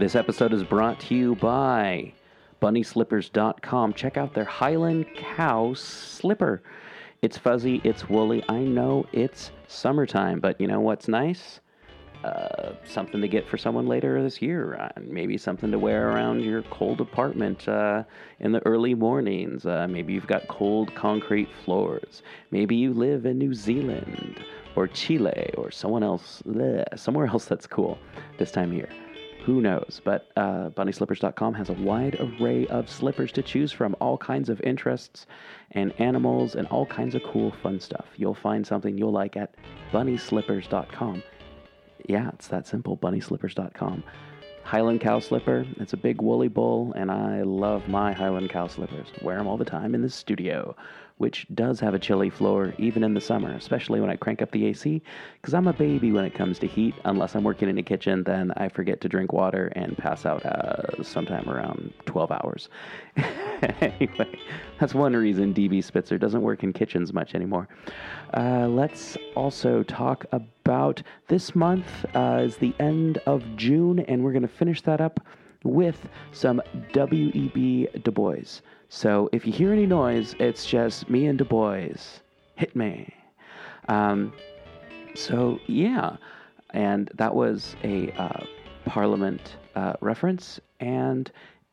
This episode is brought to you by BunnySlippers.com. Check out their Highland Cow slipper. It's fuzzy, it's woolly. I know it's summertime, but you know what's nice? Uh, something to get for someone later this year. Uh, maybe something to wear around your cold apartment uh, in the early mornings. Uh, maybe you've got cold concrete floors. Maybe you live in New Zealand or Chile or someone else, bleh, somewhere else that's cool this time of year. Who knows? But uh, BunnySlippers.com has a wide array of slippers to choose from, all kinds of interests and animals and all kinds of cool, fun stuff. You'll find something you'll like at BunnySlippers.com. Yeah, it's that simple. BunnySlippers.com. Highland cow slipper. It's a big woolly bull, and I love my Highland cow slippers. Wear them all the time in the studio, which does have a chilly floor even in the summer, especially when I crank up the AC, because I'm a baby when it comes to heat. Unless I'm working in a kitchen, then I forget to drink water and pass out uh, sometime around 12 hours. anyway, that's one reason DB Spitzer doesn't work in kitchens much anymore. Uh, let's also talk about this month uh, is the end of June, and we're going to finish that up with some W.E.B. Du Bois. So if you hear any noise, it's just me and Du Bois. Hit me. Um, so yeah, and that was a uh, Parliament uh, reference. And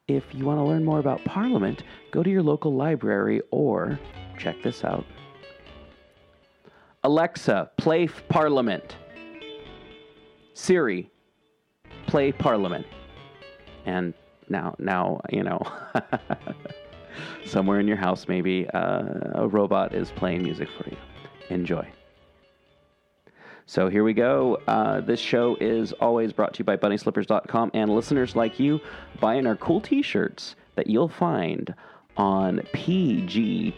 if you want to learn more about Parliament, go to your local library or check this out. Alexa, play Parliament. Siri, play Parliament. And now, now you know, somewhere in your house, maybe uh, a robot is playing music for you. Enjoy. So here we go. Uh, this show is always brought to you by BunnySlippers.com and listeners like you buying our cool T-shirts that you'll find on pgttcm.com.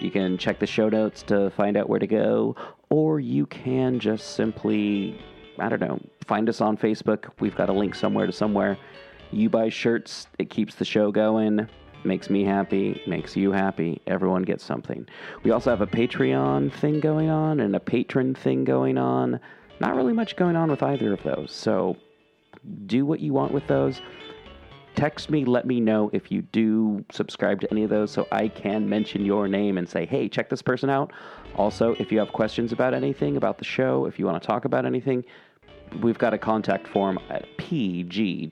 You can check the show notes to find out where to go, or you can just simply, I don't know, find us on Facebook. We've got a link somewhere to somewhere. You buy shirts, it keeps the show going, makes me happy, makes you happy. Everyone gets something. We also have a Patreon thing going on and a patron thing going on. Not really much going on with either of those. So do what you want with those text me, let me know if you do subscribe to any of those so I can mention your name and say, hey, check this person out. Also, if you have questions about anything, about the show, if you want to talk about anything, we've got a contact form at pgttcm.com.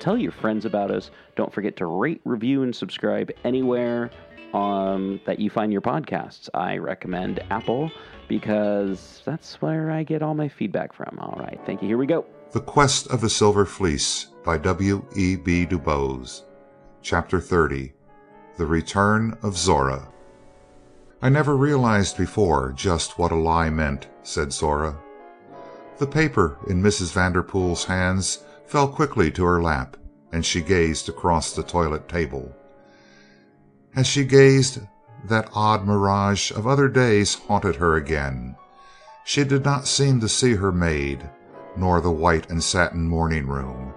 Tell your friends about us. Don't forget to rate, review, and subscribe anywhere um, that you find your podcasts. I recommend Apple because that's where I get all my feedback from. All right, thank you. Here we go. The Quest of the Silver Fleece by W. E. B. Du Bois. Chapter 30 The Return of Zora. I never realized before just what a lie meant, said Zora. The paper in Mrs. Vanderpool's hands fell quickly to her lap, and she gazed across the toilet table. As she gazed, that odd mirage of other days haunted her again. She did not seem to see her maid, nor the white and satin morning room.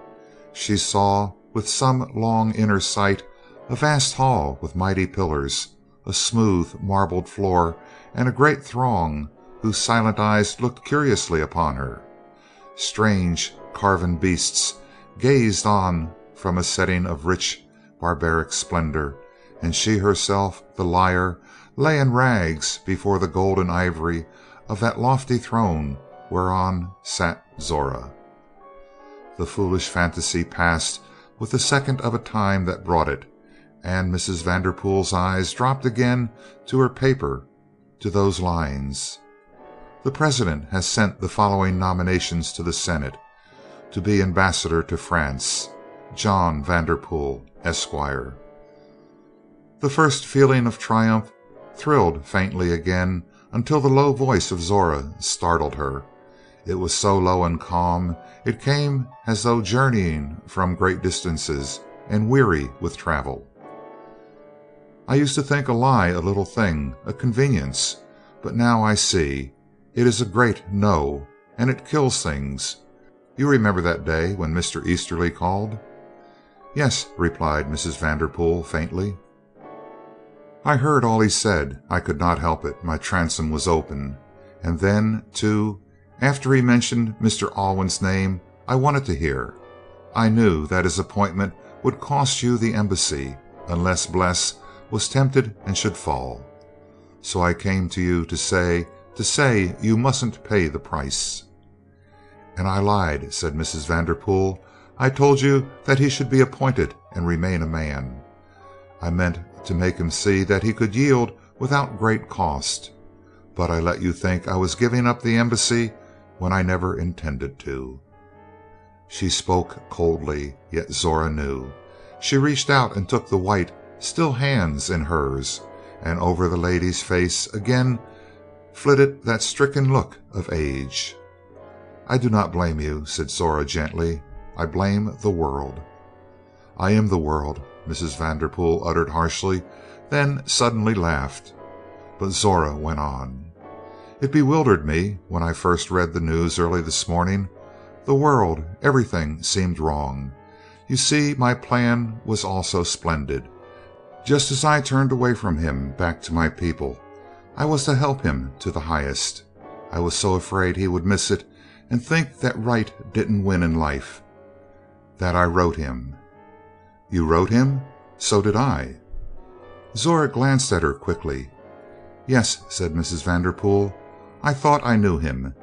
She saw, with some long inner sight, a vast hall with mighty pillars, a smooth marbled floor, and a great throng whose silent eyes looked curiously upon her. Strange carven beasts gazed on from a setting of rich barbaric splendor, and she herself, the liar, lay in rags before the golden ivory of that lofty throne whereon sat Zora. The foolish fantasy passed with the second of a time that brought it, and Mrs. Vanderpool's eyes dropped again to her paper, to those lines: "The President has sent the following nominations to the Senate: To be Ambassador to France, John Vanderpool, Esquire." The first feeling of triumph thrilled faintly again until the low voice of Zora startled her. It was so low and calm it came as though journeying from great distances and weary with travel. "I used to think a lie a little thing, a convenience, but now I see. It is a great No, and it kills things. You remember that day when Mr. Easterly called?" "Yes," replied Mrs. Vanderpool faintly. "I heard all he said. I could not help it. My transom was open. And then, too After he mentioned Mr. Alwyn's name, I wanted to hear. I knew that his appointment would cost you the embassy, unless Bles was tempted and should fall. So I came to you to say to say you mustn't pay the price." "And I lied," said Mrs. Vanderpool. "I told you that he should be appointed and remain a man. I meant to make him see that he could yield without great cost. But I let you think I was giving up the embassy when I never intended to." She spoke coldly, yet Zora knew. She reached out and took the white, still hands in hers, and over the lady's face again flitted that stricken look of age. "I do not blame you," said Zora gently. "I blame the world." "I am the world," Mrs. Vanderpool uttered harshly, then suddenly laughed. But Zora went on: "It bewildered me when I first read the news early this morning. The world everything seemed wrong. You see my plan was all so splendid. Just as I turned away from him back to my people. I was to help him to the highest. I was so afraid he would miss it and think that right didn't win in life, that I wrote him." "You wrote him? So did I." Zora glanced at her quickly. "Yes," said Mrs. Vanderpool. "I thought I knew him.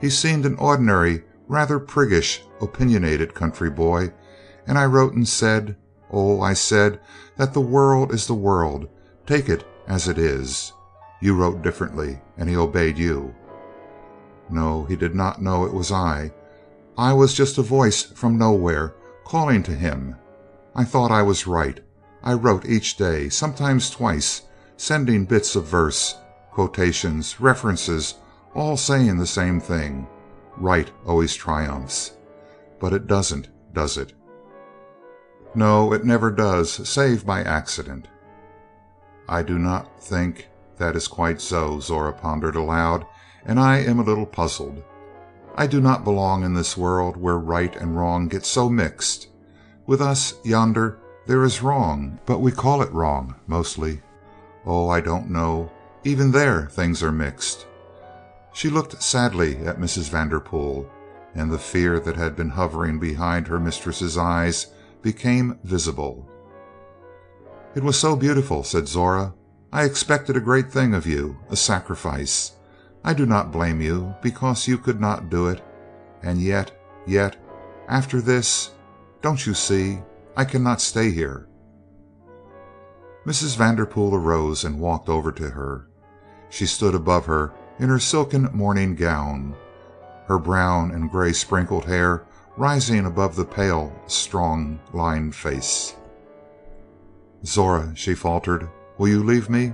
He seemed an ordinary, rather priggish, opinionated country boy, and I wrote and said oh, I said that the world is the world, take it as it is. You wrote differently, and he obeyed you." "No, he did not know it was I. I was just a voice from nowhere calling to him. I thought I was right. I wrote each day, sometimes twice, sending bits of verse, quotations, references, all saying the same thing right always triumphs. But it doesn't, does it?" "No, it never does save by accident." "I do not think that is quite so," Zora pondered aloud, "and I am a little puzzled. I do not belong in this world where right and wrong get so mixed. With us yonder there is wrong, but we call it wrong, mostly. Oh, I don't know. Even there things are mixed." She looked sadly at Mrs. Vanderpool, and the fear that had been hovering behind her mistress's eyes became visible. "It was so beautiful," said Zora. I expected a great thing of you a sacrifice. I do not blame you, because you could not do it. And yet yet after this don't you see I cannot stay here." Mrs. Vanderpool arose and walked over to her. She stood above her in her silken morning gown, her brown and gray sprinkled hair rising above the pale, strong lined face. "Zora," she faltered. Will you leave me?"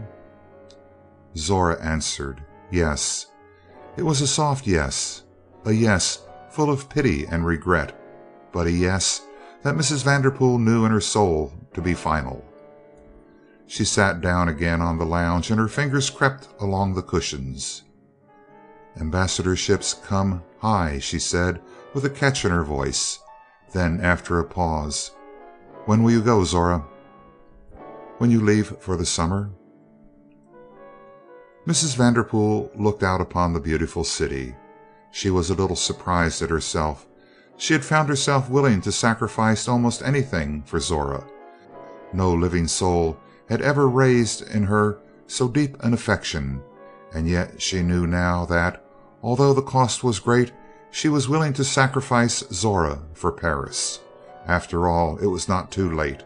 Zora answered, "Yes." It was a soft yes, a yes full of pity and regret, but a yes that Mrs. Vanderpool knew in her soul to be final. She sat down again on the lounge and her fingers crept along the cushions. "Ambassadorships come high," she said, with a catch in her voice. Then, after a pause: "When will you go, Zora?" When you leave for the summer?" Mrs. Vanderpool looked out upon the beautiful city. She was a little surprised at herself. She had found herself willing to sacrifice almost anything for Zora. No living soul had ever raised in her so deep an affection, and yet she knew now that, although the cost was great, she was willing to sacrifice Zora for Paris. After all, it was not too late.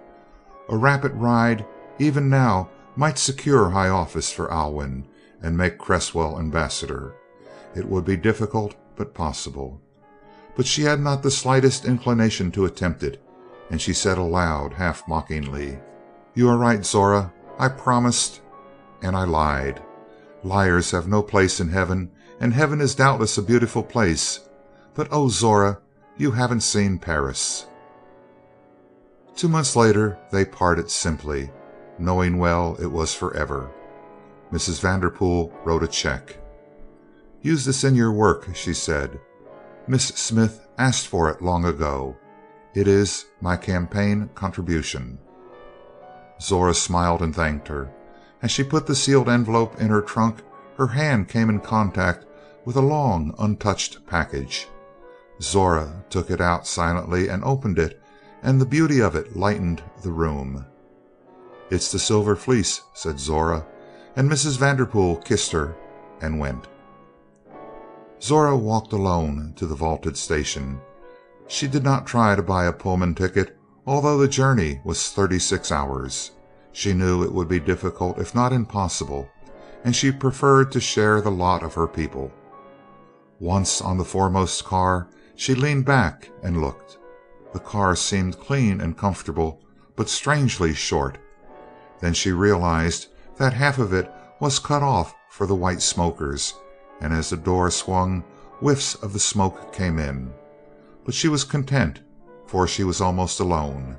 A rapid ride even now might secure high office for Alwyn, and make Cresswell ambassador. It would be difficult, but possible. But she had not the slightest inclination to attempt it, and she said aloud, half mockingly: "You are right, Zora. I promised and I lied. Liars have no place in heaven, and heaven is doubtless a beautiful place. But oh, Zora, you haven't seen Paris." Two months later they parted simply knowing well it was forever. Mrs. Vanderpool wrote a check. "Use this in your work," she said. "Miss Smith asked for it long ago. It is my campaign contribution." Zora smiled and thanked her. As she put the sealed envelope in her trunk her hand came in contact with a long, untouched package. Zora took it out silently and opened it, and the beauty of it lightened the room. "It's the Silver Fleece," said Zora, and Mrs. Vanderpool kissed her and went. Zora walked alone to the vaulted station. She did not try to buy a Pullman ticket, although the journey was thirty six hours. She knew it would be difficult if not impossible, and she preferred to share the lot of her people. Once on the foremost car, she leaned back and looked. The car seemed clean and comfortable, but strangely short. Then she realized that half of it was cut off for the white smokers, and as the door swung, whiffs of the smoke came in. But she was content, for she was almost alone.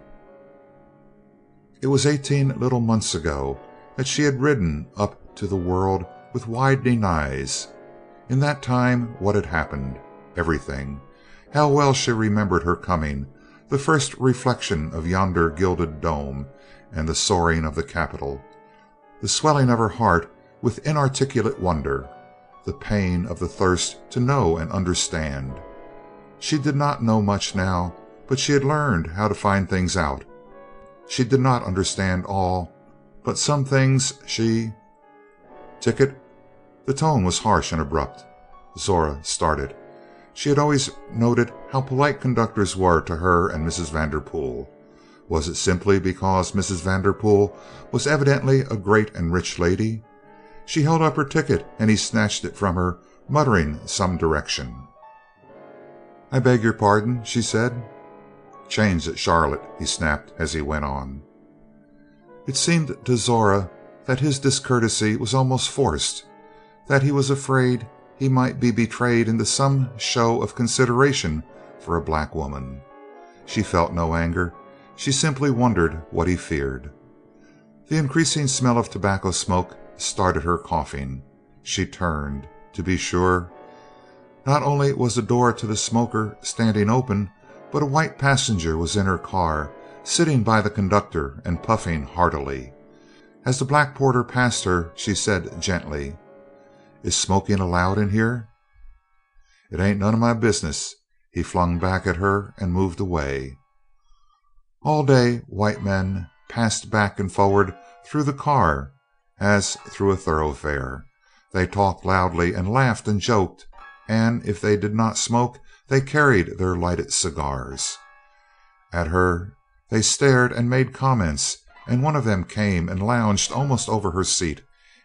It was eighteen little months ago that she had ridden up to the world with widening eyes. In that time what had happened? Everything. How well she remembered her coming, the first reflection of yonder gilded dome, and the soaring of the Capitol, the swelling of her heart with inarticulate wonder, the pain of the thirst to know and understand. She did not know much now, but she had learned how to find things out. She did not understand all, but some things she Ticket? The tone was harsh and abrupt. Zora started. She had always noted how polite conductors were to her and Mrs. Vanderpool. Was it simply because Mrs. Vanderpool was evidently a great and rich lady? She held up her ticket and he snatched it from her, muttering some direction. "I beg your pardon?" she said. "Change at Charlotte," he snapped as he went on. It seemed to Zora that his discourtesy was almost forced, that he was afraid he might be betrayed into some show of consideration for a black woman. She felt no anger, she simply wondered what he feared. The increasing smell of tobacco smoke started her coughing. She turned. To be sure, not only was the door to the smoker standing open, but a white passenger was in her car, sitting by the conductor and puffing heartily. As the black porter passed her, she said gently: "Is smoking allowed in here?" "It ain't none of my business," he flung back at her and moved away. All day white men passed back and forward through the car as through a thoroughfare. They talked loudly and laughed and joked, and if they did not smoke they carried their lighted cigars. At her they stared and made comments and one of them came and lounged almost over her seat,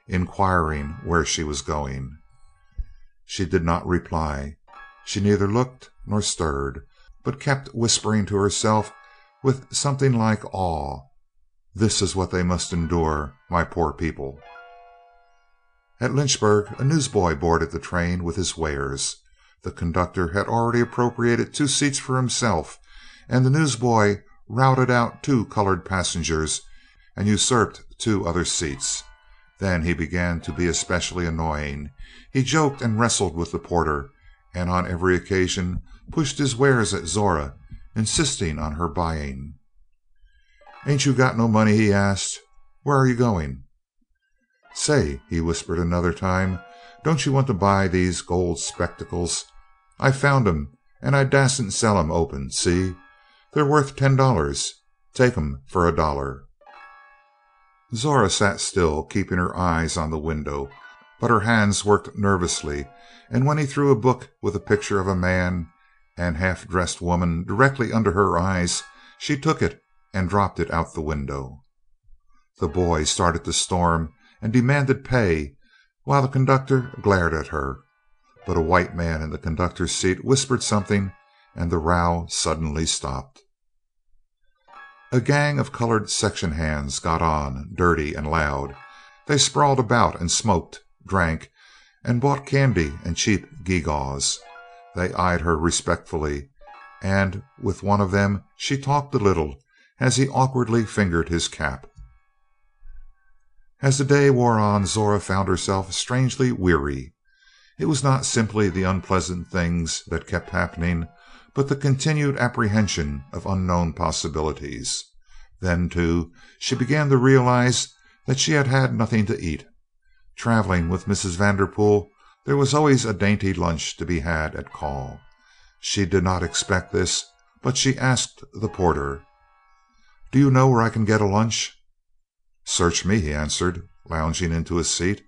inquiring where she was going. She did not reply. She neither looked nor stirred, but kept whispering to herself with something like awe, "This is what they must endure, my poor people." At Lynchburg a newsboy boarded the train with his wares. The conductor had already appropriated two seats for himself, and the newsboy routed out two colored passengers and usurped two other seats. Then he began to be especially annoying. He joked and wrestled with the porter, and on every occasion pushed his wares at Zora, insisting on her buying. "Ain't you got no money?" he asked. "Where are you going?" "Say," he whispered another time, "don't you want to buy these gold spectacles? I found 'em, and I dassn't sell 'em open, see? They're worth ten dollars. Take 'em for a dollar." Zora sat still, keeping her eyes on the window, but her hands worked nervously, and when he threw a book with a picture of a man and half dressed woman directly under her eyes, she took it and dropped it out the window. The boy started to storm and demanded pay, while the conductor glared at her, but a white man in the conductor's seat whispered something, and the row suddenly stopped. A gang of colored section hands got on, dirty and loud. They sprawled about and smoked, drank, and bought candy and cheap gewgaws. They eyed her respectfully, and with one of them she talked a little as he awkwardly fingered his cap. As the day wore on Zora found herself strangely weary. It was not simply the unpleasant things that kept happening, but the continued apprehension of unknown possibilities. Then, too, she began to realize that she had had nothing to eat. Traveling with Mrs. Vanderpool, There was always a dainty lunch to be had at call. She did not expect this, but she asked the porter: "Do you know where I can get a lunch?" "Search me," he answered, lounging into a seat.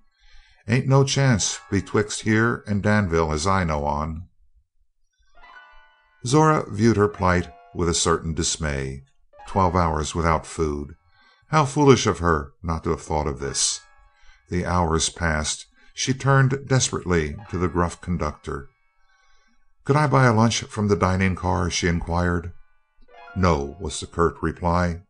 "Ain't no chance betwixt here and Danville as I know on." Zora viewed her plight with a certain dismay. Twelve hours without food! How foolish of her not to have thought of this! The hours passed. She turned desperately to the gruff conductor. "Could I buy a lunch from the dining car?" she inquired. "No," was the curt reply.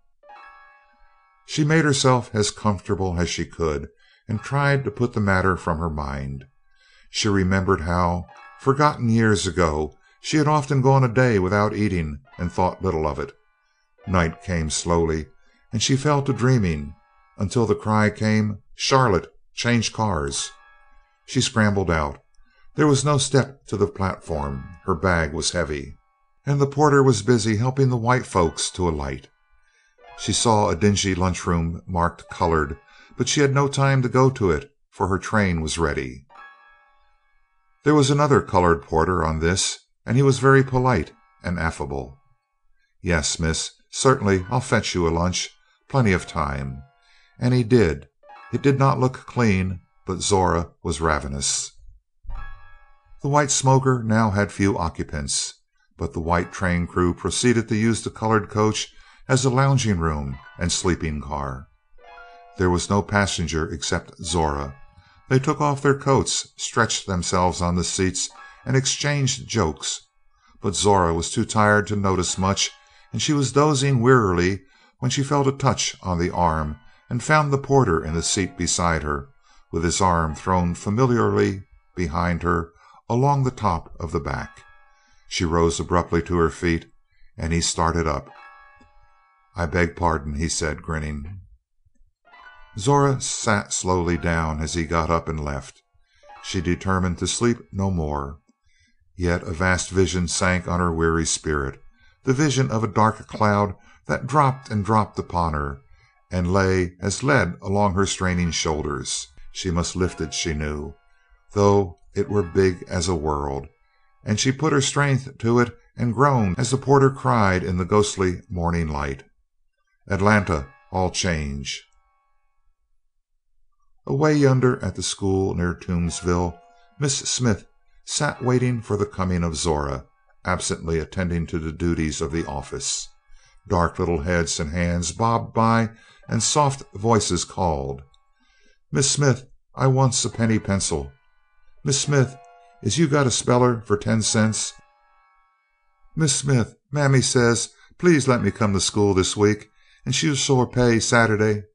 She made herself as comfortable as she could and tried to put the matter from her mind. She remembered how, forgotten years ago, she had often gone a day without eating and thought little of it. Night came slowly and she fell to dreaming, until the cry came, "Charlotte, change cars." She scrambled out. There was no step to the platform; her bag was heavy, and the porter was busy helping the white folks to alight. She saw a dingy lunchroom marked "Colored," but she had no time to go to it, for her train was ready. There was another colored porter on this, and he was very polite and affable. "Yes, miss, certainly I'll fetch you a lunch plenty of time." And he did. It did not look clean, but Zora was ravenous. The white smoker now had few occupants, but the white train crew proceeded to use the colored coach as a lounging room and sleeping car. There was no passenger except Zora. They took off their coats, stretched themselves on the seats, and exchanged jokes, but Zora was too tired to notice much, and she was dozing wearily when she felt a touch on the arm and found the porter in the seat beside her, with his arm thrown familiarly behind her along the top of the back. She rose abruptly to her feet, and he started up. "I beg pardon," he said, grinning. Zora sat slowly down as he got up and left. She determined to sleep no more. Yet a vast vision sank on her weary spirit the vision of a dark cloud that dropped and dropped upon her, and lay as lead along her straining shoulders. She must lift it, she knew, though it were big as a world, and she put her strength to it and groaned as the porter cried in the ghostly morning light: "Atlanta, all change!" Away yonder at the school near Toomsville, Miss Smith sat waiting for the coming of Zora, absently attending to the duties of the office. Dark little heads and hands bobbed by and soft voices called: "Miss Smith, I wants a penny pencil." "Miss Smith, is you got a speller for ten cents?" "Miss Smith, Mammy says please let me come to school this week, and she'll sure pay Saturday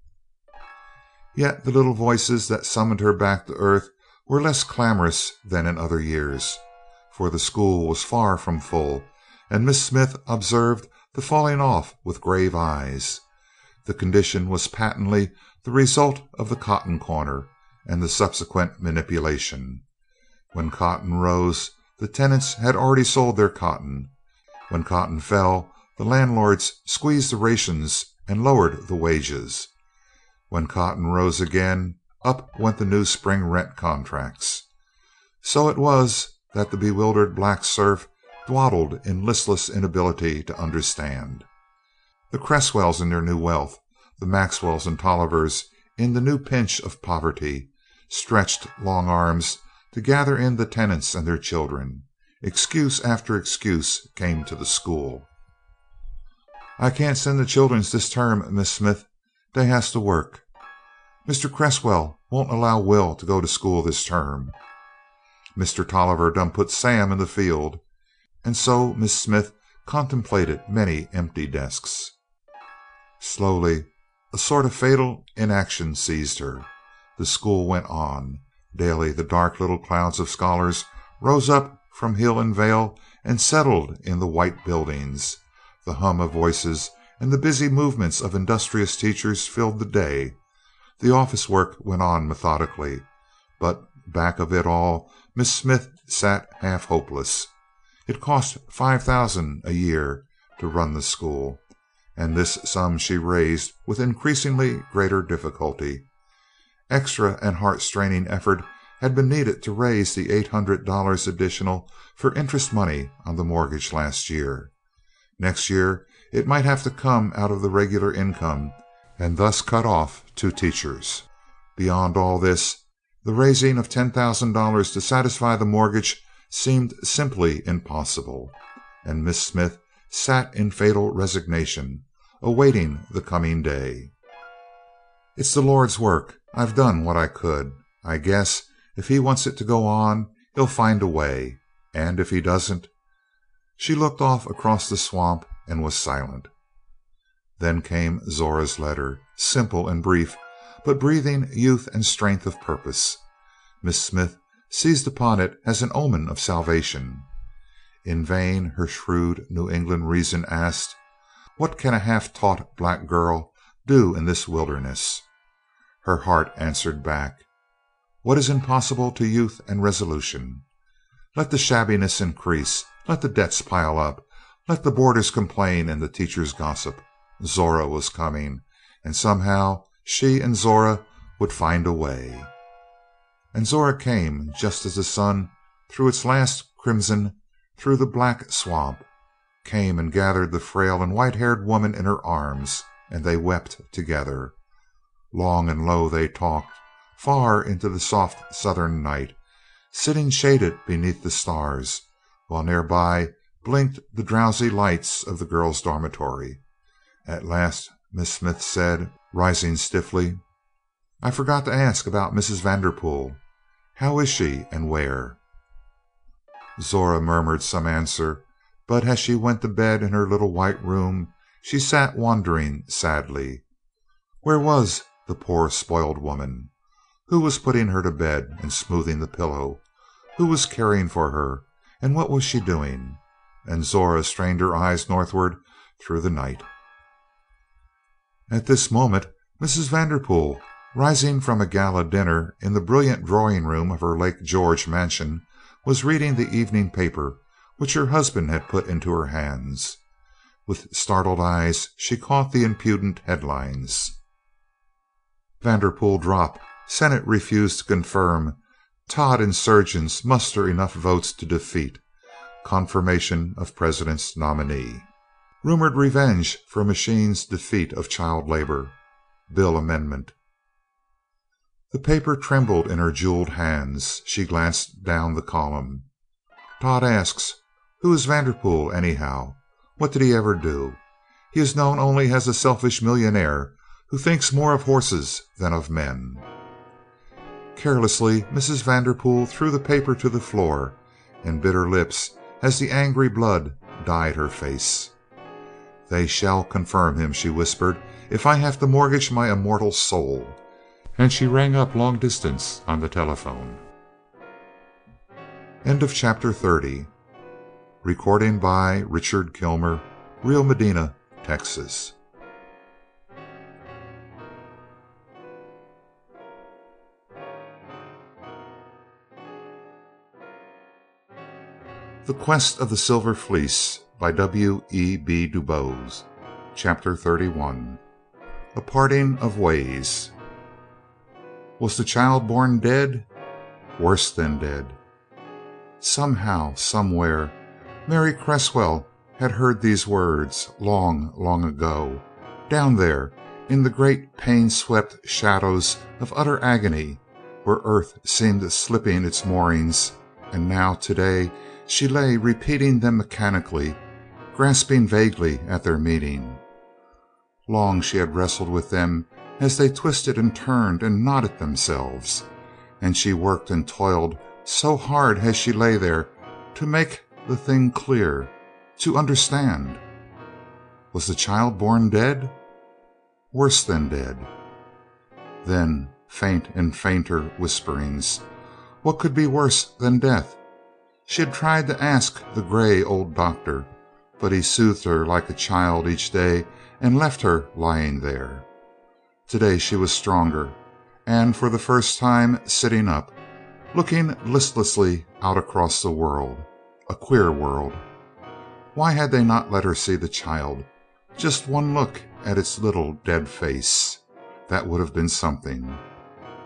Yet the little voices that summoned her back to earth were less clamorous than in other years, for the school was far from full, and Miss Smith observed the falling off with grave eyes. The condition was patently the result of the cotton corner and the subsequent manipulation. When cotton rose, the tenants had already sold their cotton. When cotton fell, the landlords squeezed the rations and lowered the wages. When cotton rose again, up went the new spring rent contracts. So it was that the bewildered black serf dawdled in listless inability to understand. The Cresswells in their new wealth, the Maxwells and Tollivers in the new pinch of poverty, stretched long arms to gather in the tenants and their children. Excuse after excuse came to the school. "I can't send the childens this term, Miss Smith. Dey has to work." "Mr. Cresswell won't allow Will to go to school this term." "Mr. Tolliver done put Sam in the field." And so Miss Smith contemplated many empty desks. Slowly a sort of fatal inaction seized her. The school went on. Daily the dark little clouds of scholars rose up from hill and vale and settled in the white buildings. The hum of voices and the busy movements of industrious teachers filled the day. The office work went on methodically, but back of it all Miss Smith sat half hopeless. It cost five thousand a year to run the school, and this sum she raised with increasingly greater difficulty. Extra and heart straining effort had been needed to raise the eight hundred dollars additional for interest money on the mortgage last year. Next year it might have to come out of the regular income and thus cut off two teachers. Beyond all this, the raising of ten thousand dollars to satisfy the mortgage seemed simply impossible, and Miss Smith sat in fatal resignation, awaiting the coming day. "It's the Lord's work. I've done what I could. I guess if He wants it to go on, He'll find a way, and if He doesn't " She looked off across the swamp and was silent. Then came Zora's letter, simple and brief, but breathing youth and strength of purpose. Miss Smith seized upon it as an omen of salvation. In vain her shrewd New England reason asked, "What can a half taught black girl do in this wilderness?" Her heart answered back, "What is impossible to youth and resolution? Let the shabbiness increase, let the debts pile up, let the boarders complain and the teachers gossip. Zora was coming, and somehow she and Zora would find a way." And Zora came just as the sun threw its last crimson through the black swamp came and gathered the frail and white haired woman in her arms, and they wept together. Long and low they talked, far into the soft Southern night, sitting shaded beneath the stars, while nearby blinked the drowsy lights of the girls' dormitory. At last Miss Smith said, rising stiffly: "I forgot to ask about Mrs. Vanderpool. How is she, and where?" Zora murmured some answer, but as she went to bed in her little white room she sat wondering sadly. Where was the poor spoiled woman? Who was putting her to bed and smoothing the pillow? Who was caring for her, and what was she doing? And Zora strained her eyes northward through the night. At this moment Mrs. Vanderpool, rising from a gala dinner in the brilliant drawing room of her Lake George mansion, was reading the evening paper which her husband had put into her hands. With startled eyes she caught the impudent headlines. Vanderpool drop. Senate refused to confirm. Todd insurgents muster enough votes to defeat. Confirmation of President's nominee. Rumored revenge for Machine's defeat of child labor. Bill amendment. The paper trembled in her jeweled hands. She glanced down the column. Todd asks, Who is Vanderpool, anyhow? What did he ever do? He is known only as a selfish millionaire who thinks more of horses than of men. Carelessly Mrs. Vanderpool threw the paper to the floor and bit her lips as the angry blood dyed her face. "They shall confirm him," she whispered, "if I have to mortgage my immortal soul." And she rang up long distance on the telephone. End of Chapter 30 Recording by Richard Kilmer, Rio Medina, Texas. The Quest of the Silver Fleece by W. E. B. Du Bois Chapter 31 A Parting of Ways Was the child born dead? Worse than dead. Somehow, somewhere, Mary Cresswell had heard these words long, long ago, down there in the great pain swept shadows of utter agony, where earth seemed slipping its moorings, and now, today, she lay repeating them mechanically, grasping vaguely at their meaning. Long she had wrestled with them as they twisted and turned and knotted themselves, and she worked and toiled so hard as she lay there to make the thing clear, to understand. Was the child born dead? Worse than dead. Then faint and fainter whisperings. What could be worse than death? She had tried to ask the gray old doctor, but he soothed her like a child each day and left her lying there. Today she was stronger, and for the first time sitting up, looking listlessly out across the world a queer world. Why had they not let her see the child? Just one look at its little dead face. That would have been something.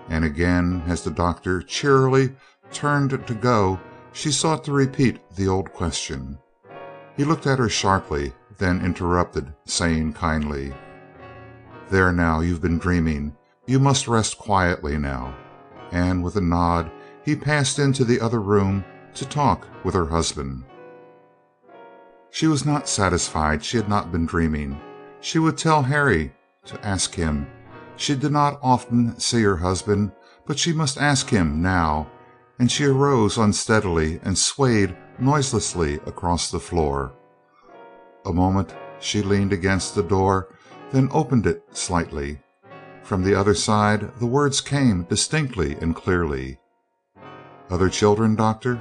And again, as the doctor cheerily turned to go, she sought to repeat the old question. He looked at her sharply, then interrupted, saying kindly: "There now, you've been dreaming. You must rest quietly now." And with a nod he passed into the other room to talk with her husband. She was not satisfied she had not been dreaming. She would tell Harry to ask him. She did not often see her husband, but she must ask him now, and she arose unsteadily and swayed noiselessly across the floor. A moment she leaned against the door, then opened it slightly. From the other side the words came distinctly and clearly: "Other children, Doctor?"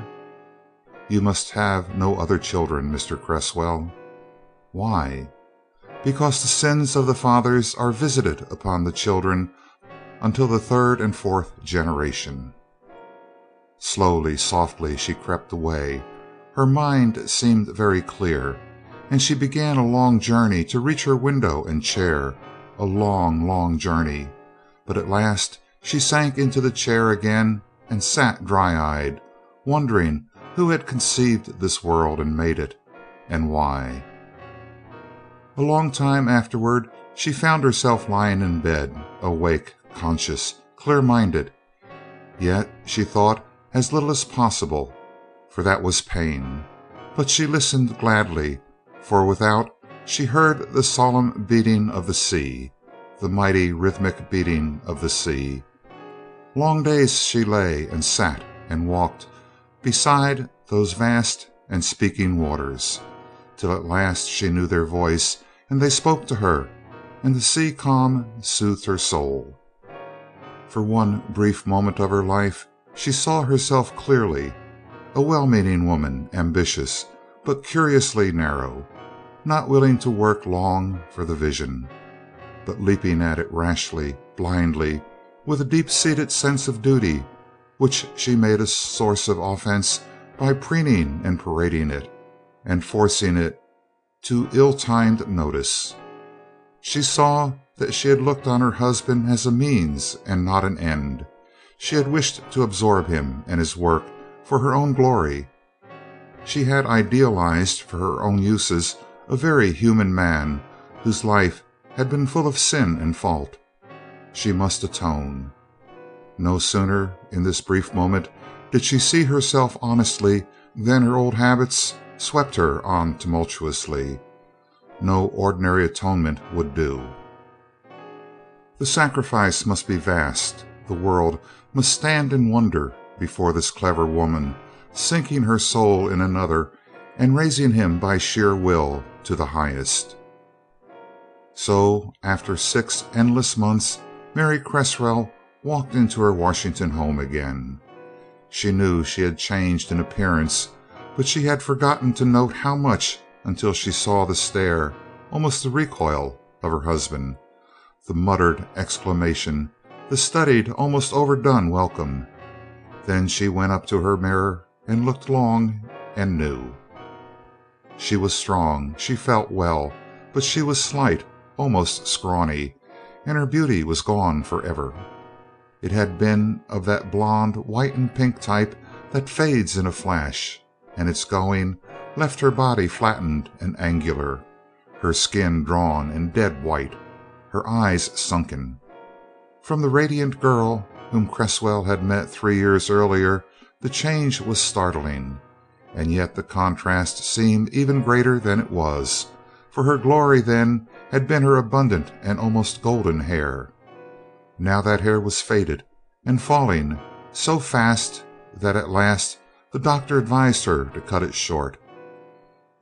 "You must have no other children, Mr. Cresswell." "Why?" "Because the sins of the fathers are visited upon the children until the third and fourth generation." Slowly, softly she crept away. Her mind seemed very clear, and she began a long journey to reach her window and chair a long, long journey. But at last she sank into the chair again and sat dry eyed, wondering who had conceived this world and made it, and why. A long time afterward she found herself lying in bed, awake, conscious, clear minded. Yet she thought as little as possible, for that was pain. But she listened gladly, for without she heard the solemn beating of the sea, the mighty rhythmic beating of the sea. Long days she lay and sat and walked beside those vast and speaking waters, till at last she knew their voice, and they spoke to her, and the sea calm soothed her soul. For one brief moment of her life she saw herself clearly a well meaning woman, ambitious, but curiously narrow, not willing to work long for the vision, but leaping at it rashly, blindly, with a deep seated sense of duty which she made a source of offense by preening and parading it, and forcing it to ill timed notice. She saw that she had looked on her husband as a means and not an end. She had wished to absorb him and his work for her own glory. She had idealized for her own uses a very human man whose life had been full of sin and fault. She must atone. No sooner, in this brief moment, did she see herself honestly than her old habits swept her on tumultuously. No ordinary atonement would do. The sacrifice must be vast. The world must stand in wonder before this clever woman, sinking her soul in another and raising him by sheer will to the highest. So, after six endless months, Mary Cresswell walked into her Washington home again. She knew she had changed in appearance, but she had forgotten to note how much until she saw the stare, almost the recoil, of her husband, the muttered exclamation, the studied, almost overdone welcome. Then she went up to her mirror and looked long and knew. She was strong, she felt well, but she was slight, almost scrawny, and her beauty was gone forever. It had been of that blonde, white and pink type that fades in a flash, and its going left her body flattened and angular, her skin drawn and dead white, her eyes sunken. From the radiant girl whom Cresswell had met three years earlier the change was startling, and yet the contrast seemed even greater than it was, for her glory then had been her abundant and almost golden hair. Now that hair was faded and falling so fast that at last the doctor advised her to cut it short.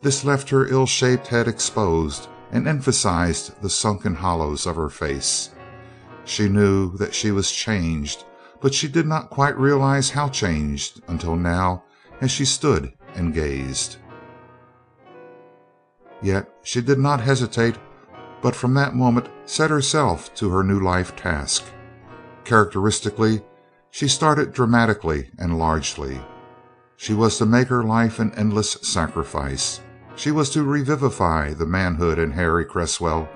This left her ill shaped head exposed and emphasized the sunken hollows of her face. She knew that she was changed, but she did not quite realize how changed until now as she stood and gazed. Yet she did not hesitate but from that moment set herself to her new life task. Characteristically, she started dramatically and largely. She was to make her life an endless sacrifice. She was to revivify the manhood in Harry Cresswell,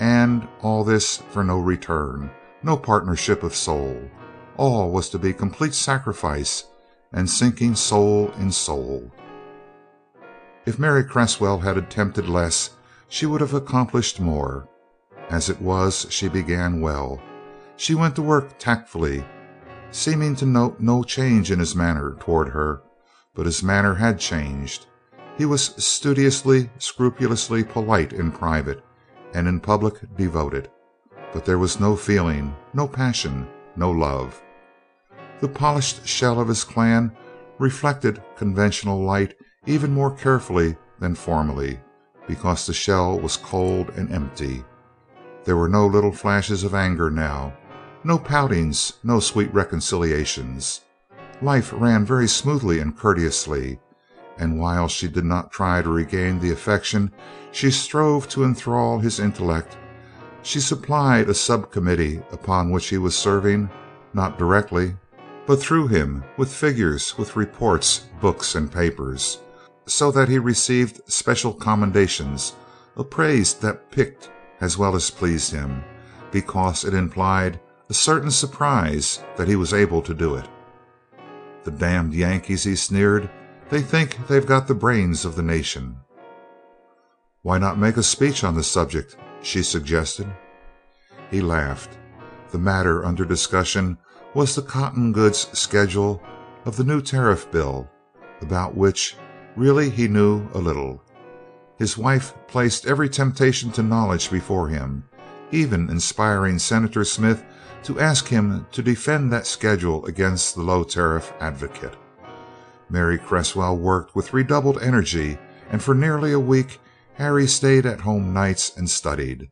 and all this for no return, no partnership of soul. all was to be complete sacrifice and sinking soul in soul. If Mary Cresswell had attempted less she would have accomplished more. As it was, she began well. She went to work tactfully, seeming to note no change in his manner toward her, but his manner had changed. He was studiously, scrupulously polite in private, and in public devoted, but there was no feeling, no passion, no love. The polished shell of his clan reflected conventional light even more carefully than formerly, because the shell was cold and empty. There were no little flashes of anger now, no poutings, no sweet reconciliations. Life ran very smoothly and courteously, and while she did not try to regain the affection she strove to enthrall his intellect, she supplied a subcommittee upon which he was serving, not directly, but through him, with figures, with reports, books, and papers, so that he received special commendations, a praise that piqued as well as pleased him, because it implied a certain surprise that he was able to do it. "The damned Yankees," he sneered. "They think they've got the brains of the nation." "Why not make a speech on the subject?" she suggested. He laughed. The matter under discussion was the cotton goods schedule of the new tariff bill, about which really he knew a little. His wife placed every temptation to knowledge before him, even inspiring Senator Smith to ask him to defend that schedule against the low tariff advocate. Mary Cresswell worked with redoubled energy, and for nearly a week Harry stayed at home nights and studied.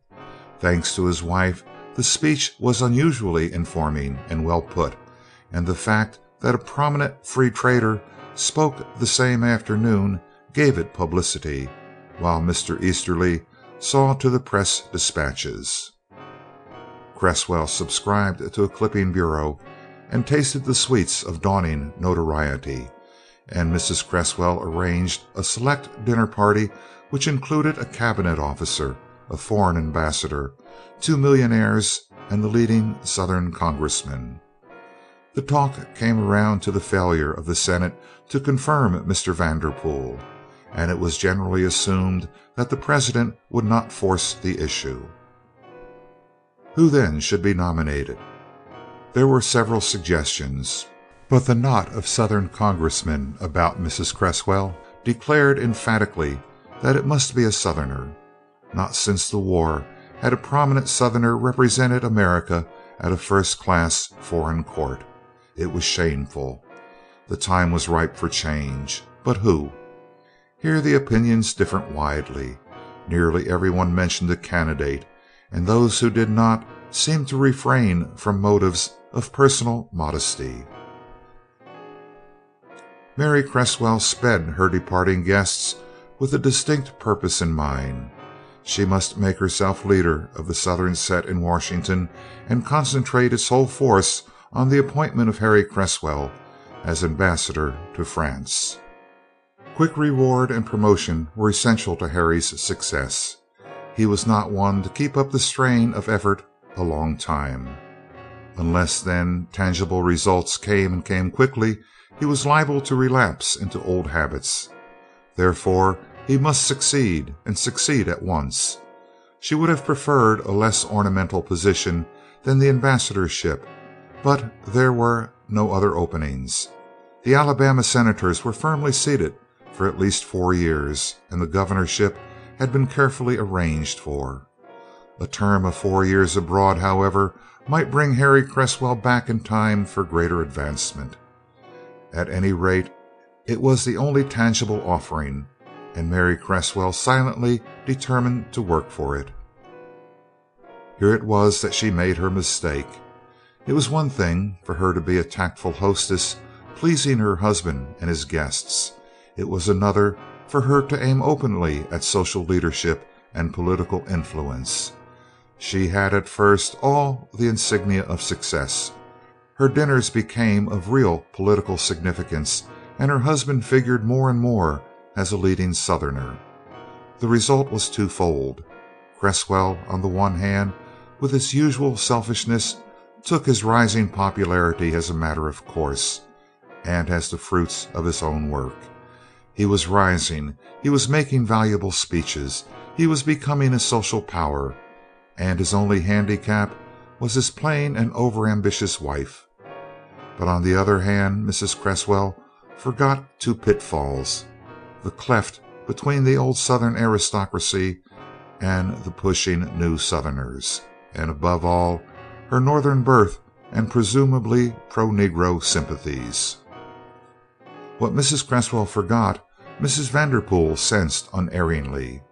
Thanks to his wife, the speech was unusually informing and well put, and the fact that a prominent free trader spoke the same afternoon gave it publicity, while Mr. Easterly saw to the press dispatches. Cresswell subscribed to a clipping bureau and tasted the sweets of dawning notoriety, and Mrs. Cresswell arranged a select dinner party which included a cabinet officer, a foreign ambassador, two millionaires, and the leading Southern congressmen. The talk came around to the failure of the Senate to confirm Mr. Vanderpool, and it was generally assumed that the President would not force the issue. Who then should be nominated? There were several suggestions, but the knot of Southern congressmen about Mrs. Cresswell declared emphatically that it must be a Southerner. Not since the war had a prominent Southerner represented America at a first class foreign court. It was shameful. The time was ripe for change. But who? Here the opinions differed widely. Nearly everyone mentioned a candidate, and those who did not seemed to refrain from motives of personal modesty. Mary Cresswell sped her departing guests with a distinct purpose in mind. She must make herself leader of the Southern set in Washington and concentrate its whole force on the appointment of Harry Cresswell as ambassador to France. Quick reward and promotion were essential to Harry's success. He was not one to keep up the strain of effort a long time. Unless, then, tangible results came and came quickly, he was liable to relapse into old habits. Therefore, he must succeed, and succeed at once. She would have preferred a less ornamental position than the ambassadorship, but there were no other openings. The Alabama senators were firmly seated for at least four years, and the governorship had been carefully arranged for. A term of four years abroad, however, might bring Harry Cresswell back in time for greater advancement. At any rate, it was the only tangible offering, and Mary Cresswell silently determined to work for it. Here it was that she made her mistake. It was one thing for her to be a tactful hostess, pleasing her husband and his guests. It was another for her to aim openly at social leadership and political influence. She had at first all the insignia of success. Her dinners became of real political significance, and her husband figured more and more as a leading Southerner. The result was twofold. Cresswell, on the one hand, with his usual selfishness, took his rising popularity as a matter of course, and as the fruits of his own work. He was rising, he was making valuable speeches, he was becoming a social power, and his only handicap was his plain and over ambitious wife. But on the other hand, Mrs. Cresswell forgot two pitfalls the cleft between the old Southern aristocracy and the pushing new Southerners, and above all, her Northern birth and presumably pro Negro sympathies. What Mrs. Cresswell forgot, Mrs. Vanderpool sensed unerringly.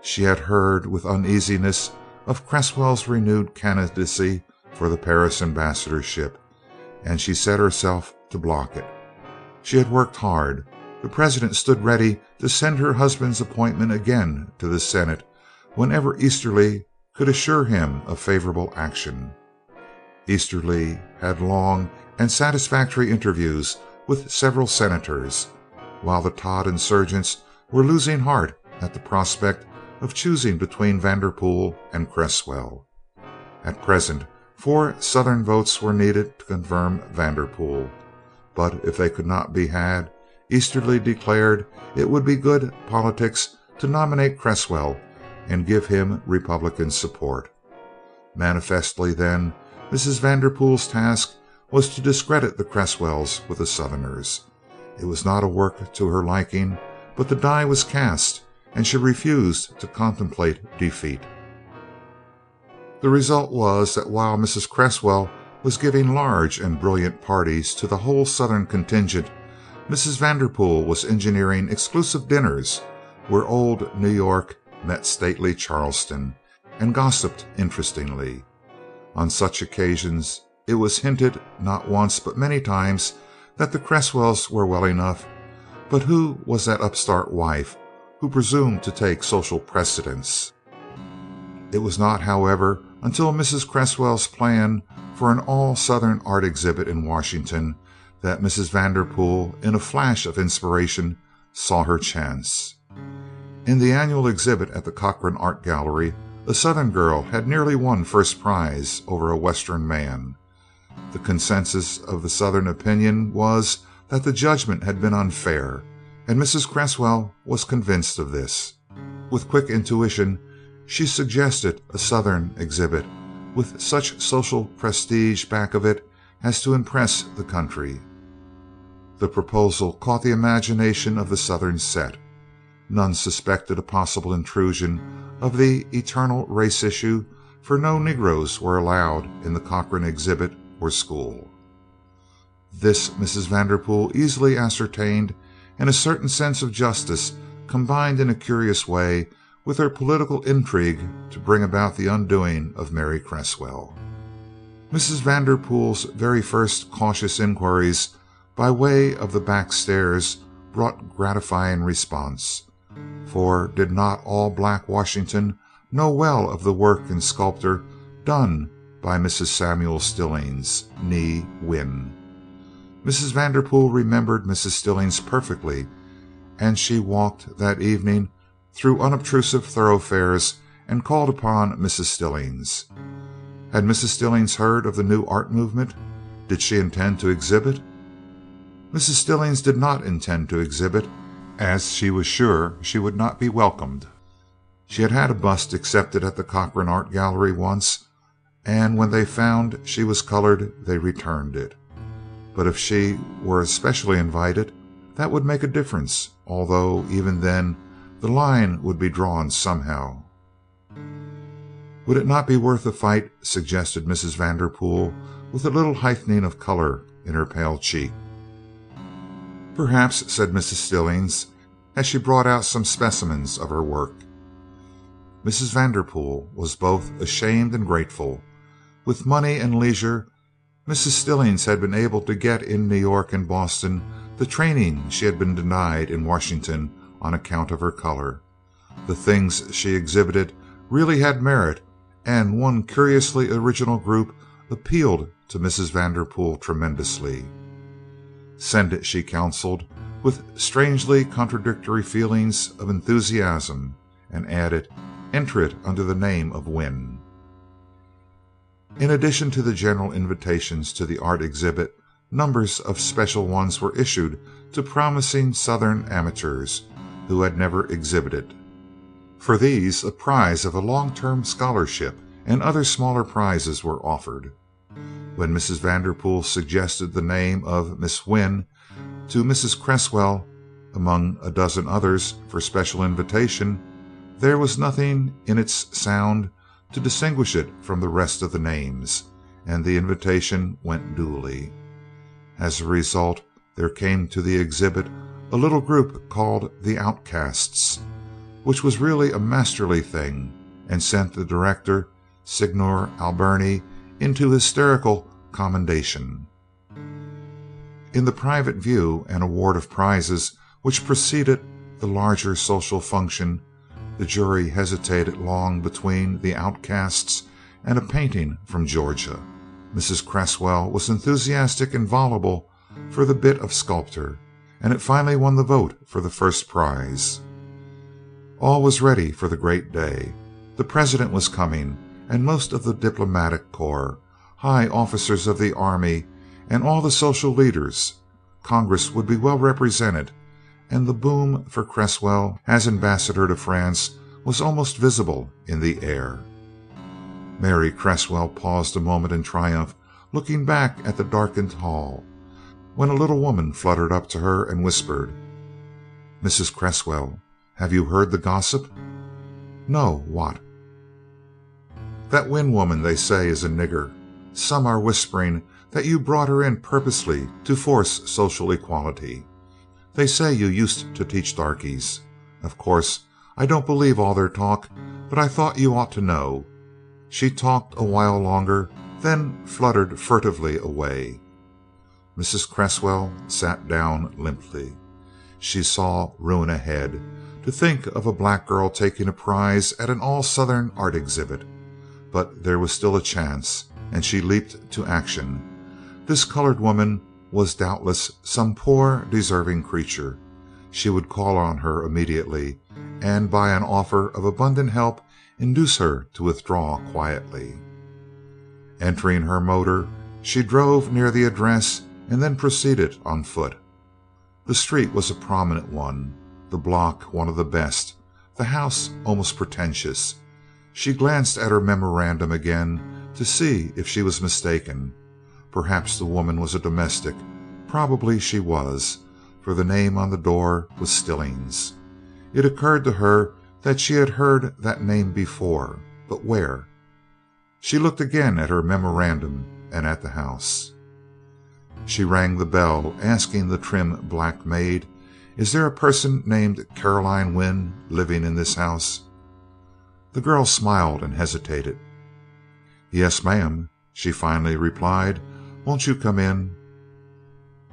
She had heard with uneasiness of Cresswell's renewed candidacy for the Paris ambassadorship, and she set herself to block it. She had worked hard. The President stood ready to send her husband's appointment again to the Senate whenever Easterly could assure him of favorable action. Easterly had long and satisfactory interviews with several senators, while the Todd insurgents were losing heart at the prospect of choosing between Vanderpool and Cresswell. At present, four Southern votes were needed to confirm Vanderpool, but if they could not be had, Easterly declared it would be good politics to nominate Cresswell and give him Republican support. Manifestly, then, Mrs. Vanderpool's task was to discredit the Cresswells with the Southerners. It was not a work to her liking, but the die was cast, and she refused to contemplate defeat. The result was that while Mrs. Cresswell was giving large and brilliant parties to the whole Southern contingent, Mrs. Vanderpool was engineering exclusive dinners where old New York met stately Charleston and gossiped interestingly. On such occasions it was hinted not once but many times that the Cresswells were well enough, but who was that upstart wife who presumed to take social precedence? It was not, however, until Mrs. Cresswell's plan for an all Southern art exhibit in Washington that Mrs. Vanderpool, in a flash of inspiration, saw her chance. In the annual exhibit at the Corcoran Art Gallery, a Southern girl had nearly won first prize over a Western man. The consensus of the Southern opinion was that the judgment had been unfair, and Mrs. Cresswell was convinced of this. With quick intuition, she suggested a Southern exhibit with such social prestige back of it as to impress the country. The proposal caught the imagination of the Southern set. None suspected a possible intrusion of the eternal race issue, for no Negroes were allowed in the Corcoran exhibit or school. This Mrs. Vanderpool easily ascertained, and a certain sense of justice combined in a curious way with her political intrigue to bring about the undoing of Mary Cresswell. Mrs. Vanderpool's very first cautious inquiries by way of the back stairs brought gratifying response for did not all black Washington know well of the work in sculpture done by Mrs. Samuel Stillings, nee Wynn? Mrs. Vanderpool remembered Mrs. Stillings perfectly, and she walked that evening through unobtrusive thoroughfares and called upon Mrs. Stillings. Had Mrs. Stillings heard of the new art movement? Did she intend to exhibit? Mrs. Stillings did not intend to exhibit as she was sure she would not be welcomed. She had had a bust accepted at the Corcoran Art Gallery once, and when they found she was colored they returned it. But if she were especially invited, that would make a difference, although even then the line would be drawn somehow. Would it not be worth a fight? suggested Mrs. Vanderpool, with a little heightening of color in her pale cheek. "Perhaps," said Mrs. Stillings, as she brought out some specimens of her work. Mrs. Vanderpool was both ashamed and grateful. With money and leisure, Mrs. Stillings had been able to get in New York and Boston the training she had been denied in Washington on account of her color. The things she exhibited really had merit, and one curiously original group appealed to Mrs. Vanderpool tremendously. Send it, she counseled, with strangely contradictory feelings of enthusiasm, and added, enter it under the name of Wynn. In addition to the general invitations to the art exhibit, numbers of special ones were issued to promising Southern amateurs who had never exhibited. For these a prize of a long term scholarship and other smaller prizes were offered. When Mrs. Vanderpool suggested the name of Miss Wynn to Mrs. Cresswell, among a dozen others, for special invitation, there was nothing in its sound to distinguish it from the rest of the names, and the invitation went duly. As a result, there came to the exhibit a little group called the Outcasts, which was really a masterly thing, and sent the director, Signor Alberni, into hysterical commendation. In the private view and award of prizes which preceded the larger social function, the jury hesitated long between the Outcasts and a painting from Georgia. Mrs. Cresswell was enthusiastic and voluble for the bit of sculptor, and it finally won the vote for the first prize. All was ready for the great day. The President was coming, and most of the diplomatic corps, high officers of the army, and all the social leaders. Congress would be well represented, and the boom for Cresswell as ambassador to France was almost visible in the air. Mary Cresswell paused a moment in triumph, looking back at the darkened hall, when a little woman fluttered up to her and whispered: "Mrs. Cresswell, have you heard the gossip?" "No. What?" "That Wynn woman they say is a nigger. Some are whispering that you brought her in purposely to force social equality. They say you used to teach darkies. Of course, I don't believe all their talk, but I thought you ought to know." She talked a while longer, then fluttered furtively away. Mrs. Cresswell sat down limply. She saw ruin ahead. To think of a black girl taking a prize at an all Southern art exhibit! But there was still a chance, and she leaped to action. This colored woman was doubtless some poor, deserving creature. She would call on her immediately, and by an offer of abundant help induce her to withdraw quietly. Entering her motor, she drove near the address and then proceeded on foot. The street was a prominent one, the block one of the best, the house almost pretentious. She glanced at her memorandum again to see if she was mistaken. Perhaps the woman was a domestic. Probably she was, for the name on the door was Stillings. It occurred to her that she had heard that name before, but where? She looked again at her memorandum and at the house. She rang the bell, asking the trim black maid, "Is there a person named Caroline Wynn living in this house?" The girl smiled and hesitated. "Yes, ma'am," she finally replied. "Won't you come in?"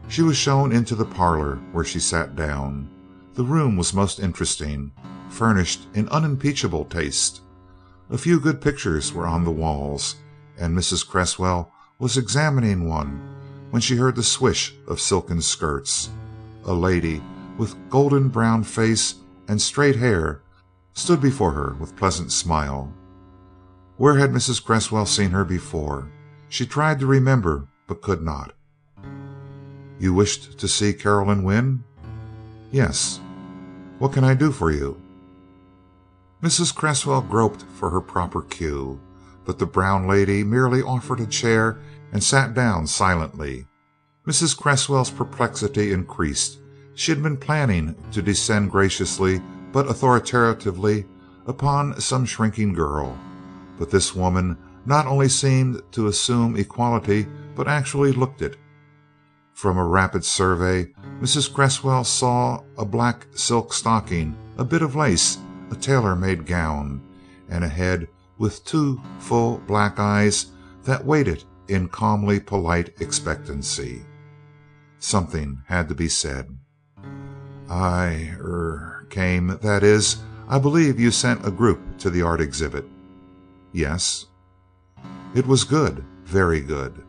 She was shown into the parlor, where she sat down. The room was most interesting, furnished in unimpeachable taste. A few good pictures were on the walls, and Mrs. Cresswell was examining one when she heard the swish of silken skirts. A lady with golden brown face and straight hair stood before her with pleasant smile. Where had Mrs. Cresswell seen her before? She tried to remember, but could not. "You wished to see Caroline Wynn?" "Yes." "What can I do for you?" Mrs. Cresswell groped for her proper cue, but the brown lady merely offered a chair and sat down silently. Mrs. Cresswell's perplexity increased. She had been planning to descend graciously but authoritatively upon some shrinking girl, but this woman not only seemed to assume equality but actually looked it. From a rapid survey, Mrs. Cresswell saw a black silk stocking, a bit of lace, a tailor made gown, and a head with two full black eyes that waited in calmly polite expectancy. Something had to be said. "I er came that is, I believe you sent a group to the art exhibit?" "Yes." "It was good very good."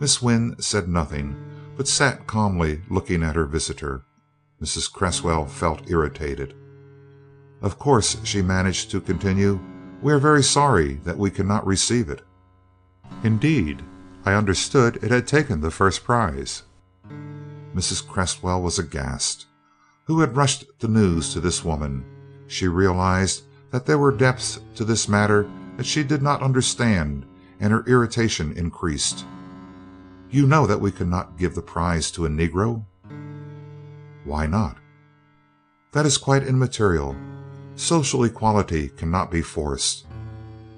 Miss Wynn said nothing but sat calmly looking at her visitor. Mrs. Cresswell felt irritated. "Of course," she managed to continue, "we are very sorry that we cannot receive it." Indeed, I understood it had taken the first prize." Mrs. Cresswell was aghast. Who had rushed the news to this woman? She realized that there were depths to this matter that she did not understand, and her irritation increased. "You know that we cannot give the prize to a Negro?" "Why not?" "That is quite immaterial. Social equality cannot be forced.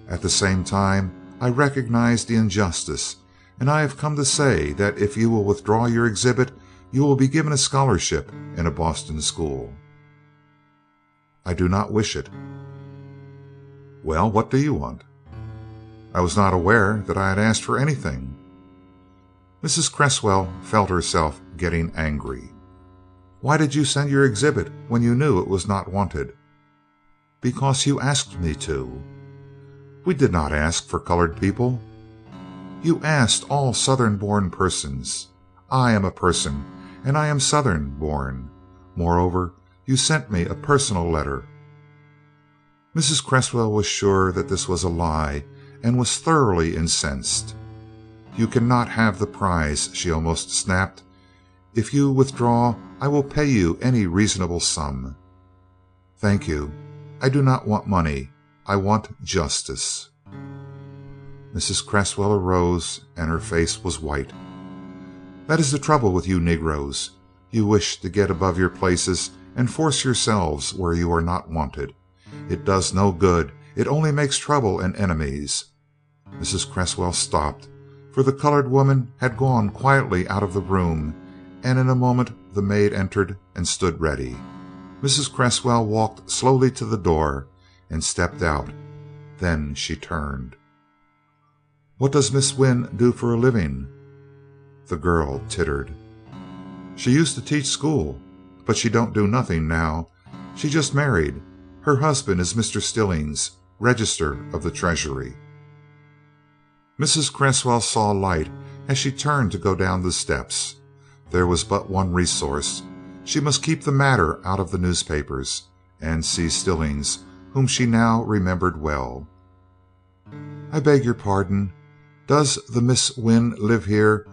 At the same time I recognize the injustice, and I have come to say that if you will withdraw your exhibit you will be given a scholarship in a Boston school." "I do not wish it." "Well, what do you want?" "I was not aware that I had asked for anything." Mrs. Cresswell felt herself getting angry. "Why did you send your exhibit when you knew it was not wanted?" "Because you asked me to." "We did not ask for colored people." "You asked all Southern born persons. I am a person, and I am Southern born. Moreover, you sent me a personal letter." Mrs. Cresswell was sure that this was a lie, and was thoroughly incensed. "You cannot have the prize," she almost snapped. "If you withdraw I will pay you any reasonable sum." "Thank you. I do not want money. I want justice." Mrs. Cresswell arose and her face was white. "That is the trouble with you Negroes. You wish to get above your places and force yourselves where you are not wanted. It does no good; it only makes trouble and enemies." Mrs. Cresswell stopped, for the colored woman had gone quietly out of the room, and in a moment the maid entered and stood ready. Mrs. Cresswell walked slowly to the door and stepped out. Then she turned. "What does Miss Wynn do for a living?" The girl tittered. "She used to teach school, but she don't do nothing now. She just married. Her husband is Mr. Stillings, Register of the Treasury." Mrs. Cresswell saw light as she turned to go down the steps. There was but one resource. She must keep the matter out of the newspapers, and see Stillings whom she now remembered well. "I beg your pardon. Does the Miss Wynn live here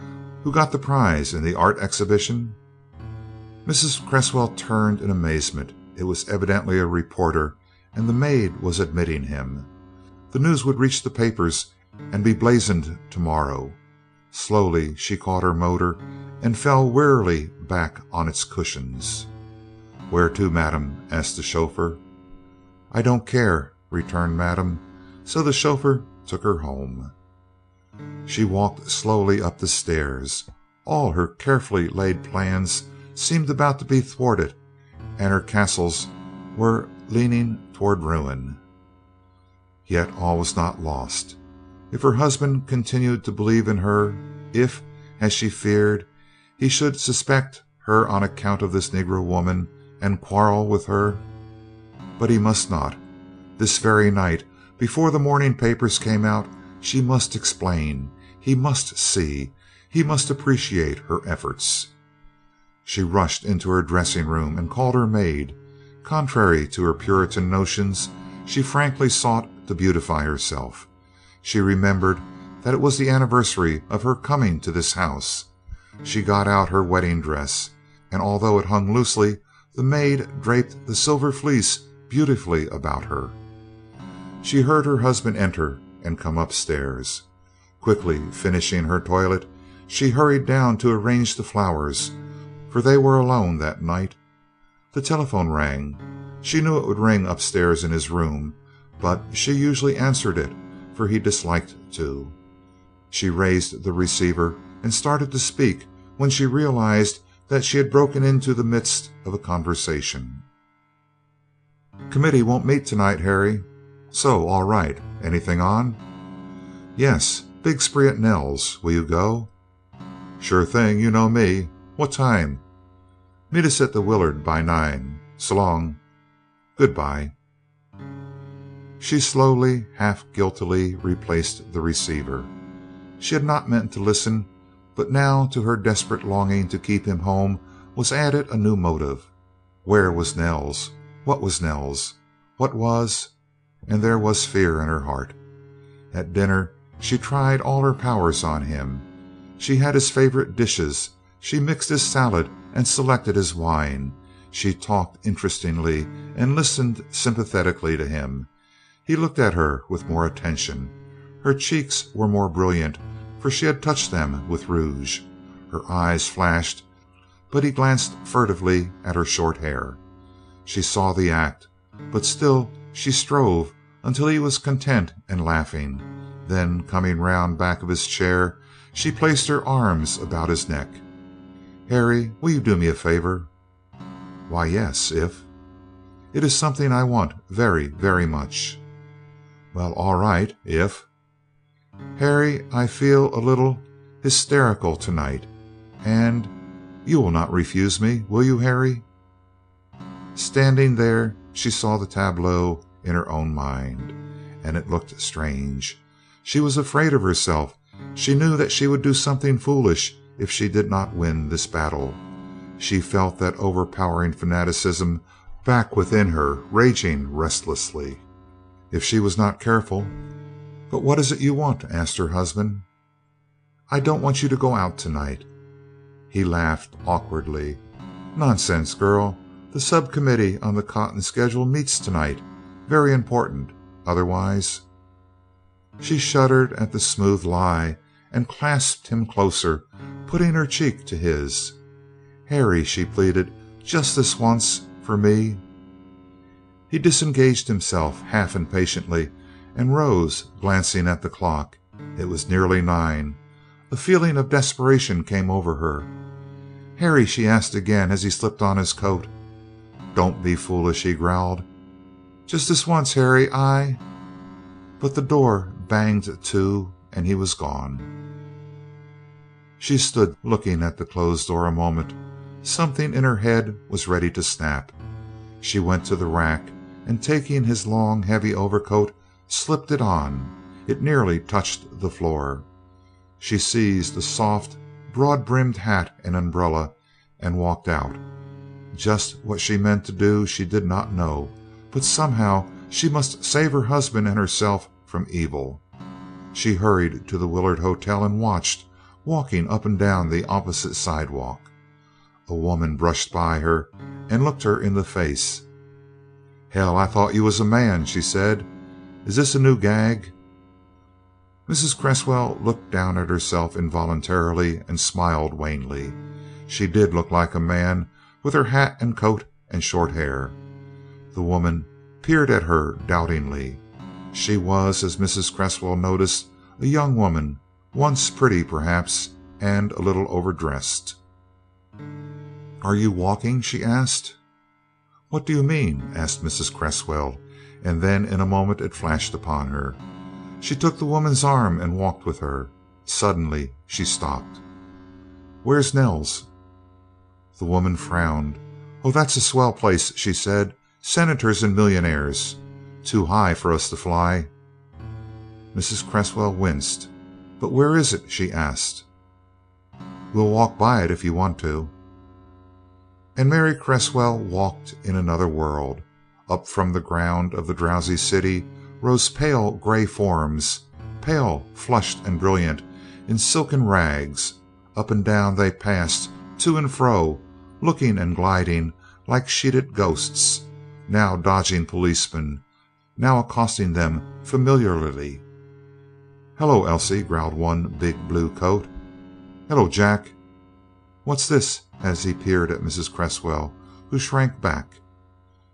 who got the prize in the art exhibition?" Mrs. Cresswell turned in amazement. It was evidently a reporter, and the maid was admitting him. The news would reach the papers and be blazoned to morrow. Slowly she caught her motor and fell wearily back on its cushions. "Where to, madam?" asked the chauffeur. "I don't care," returned Madame, so the chauffeur took her home. She walked slowly up the stairs. All her carefully laid plans seemed about to be thwarted, and her castles were leaning toward ruin. Yet all was not lost. If her husband continued to believe in her, if, as she feared, he should suspect her on account of this Negro woman and quarrel with her but he must not. This very night, before the morning papers came out, she must explain. He must see. He must appreciate her efforts. She rushed into her dressing room and called her maid. Contrary to her Puritan notions, she frankly sought to beautify herself. She remembered that it was the anniversary of her coming to this house. She got out her wedding dress, and although it hung loosely, the maid draped the silver fleece beautifully about her. She heard her husband enter and come upstairs. Quickly finishing her toilet, she hurried down to arrange the flowers, for they were alone that night. The telephone rang. She knew it would ring upstairs in his room, but she usually answered it, for he disliked to. She raised the receiver and started to speak when she realized that she had broken into the midst of a conversation. "Committee won't meet tonight, Harry." "So? All right. Anything on?" "Yes. Big spree at Nell's. Will you go?" "Sure thing. You know me. What time?" "Meet us at the Willard by nine. S'long." "Good bye." She slowly, half guiltily, replaced the receiver. She had not meant to listen, but now to her desperate longing to keep him home was added a new motive. Where was Nell's? What was Nell's? What was and there was fear in her heart. At dinner She tried all her powers on him. She had his favorite dishes, she mixed his salad and selected his wine, she talked interestingly and listened sympathetically to him. He looked at her with more attention. Her cheeks were more brilliant, for she had touched them with rouge. Her eyes flashed, but he glanced furtively at her short hair. She saw the act, but still she strove until he was content and laughing; then coming round back of his chair, she placed her arms about his neck. "Harry, will you do me a favor?" "Why, yes, if " "It is something I want very, very much." "Well, all right, if " "Harry, I feel a little hysterical to night, and you will not refuse me, will you, Harry?" Standing there she saw the tableau in her own mind, and it looked strange. She was afraid of herself; she knew that she would do something foolish if she did not win this battle. She felt that overpowering fanaticism back within her raging restlessly. If she was not careful "But what is it you want?" asked her husband. "I don't want you to go out tonight." He laughed awkwardly. "Nonsense, girl. The sub committee on the cotton schedule meets tonight. Very important. Otherwise " She shuddered at the smooth lie and clasped him closer, putting her cheek to his. "Harry," she pleaded, "just this once for me." He disengaged himself half impatiently and rose, glancing at the clock. It was nearly nine. A feeling of desperation came over her. "Harry," she asked again as he slipped on his coat. "Don't be foolish," he growled. "Just this once, Harry. I " But the door banged to and he was gone. She stood looking at the closed door a moment. Something in her head was ready to snap. She went to the rack, and taking his long, heavy overcoat, slipped it on. It nearly touched the floor. She seized a soft, broad brimmed hat and umbrella and walked out. Just what she meant to do she did not know, but somehow she must save her husband and herself from evil. She hurried to the Willard Hotel and watched, walking up and down the opposite sidewalk. A woman brushed by her and looked her in the face. "Hell, I thought you was a man," she said. "Is this a new gag?" Mrs. Cresswell looked down at herself involuntarily and smiled wanly. She did look like a man with her hat and coat and short hair. The woman peered at her doubtingly. She was, as Mrs. Cresswell noticed, a young woman, once pretty, perhaps, and a little overdressed. "Are you walking?" she asked. "What do you mean?" asked Mrs. Cresswell, and then in a moment it flashed upon her. She took the woman's arm and walked with her. Suddenly she stopped. "Where's Nell's?" The woman frowned. "Oh, that's a swell place," she said. "Senators and millionaires. Too high for us to fly." Mrs. Cresswell winced. "But where is it?" she asked. "We'll walk by it if you want to." And Mary Cresswell walked in another world. Up from the ground of the drowsy city rose pale gray forms, pale, flushed and brilliant, in silken rags. Up and down they passed, to and fro, looking and gliding like sheeted ghosts, now dodging policemen, now accosting them familiarly. "Hello, Elsie," growled one big blue coat. "Hello, Jack." "What's this?" as he peered at Mrs. Cresswell, who shrank back.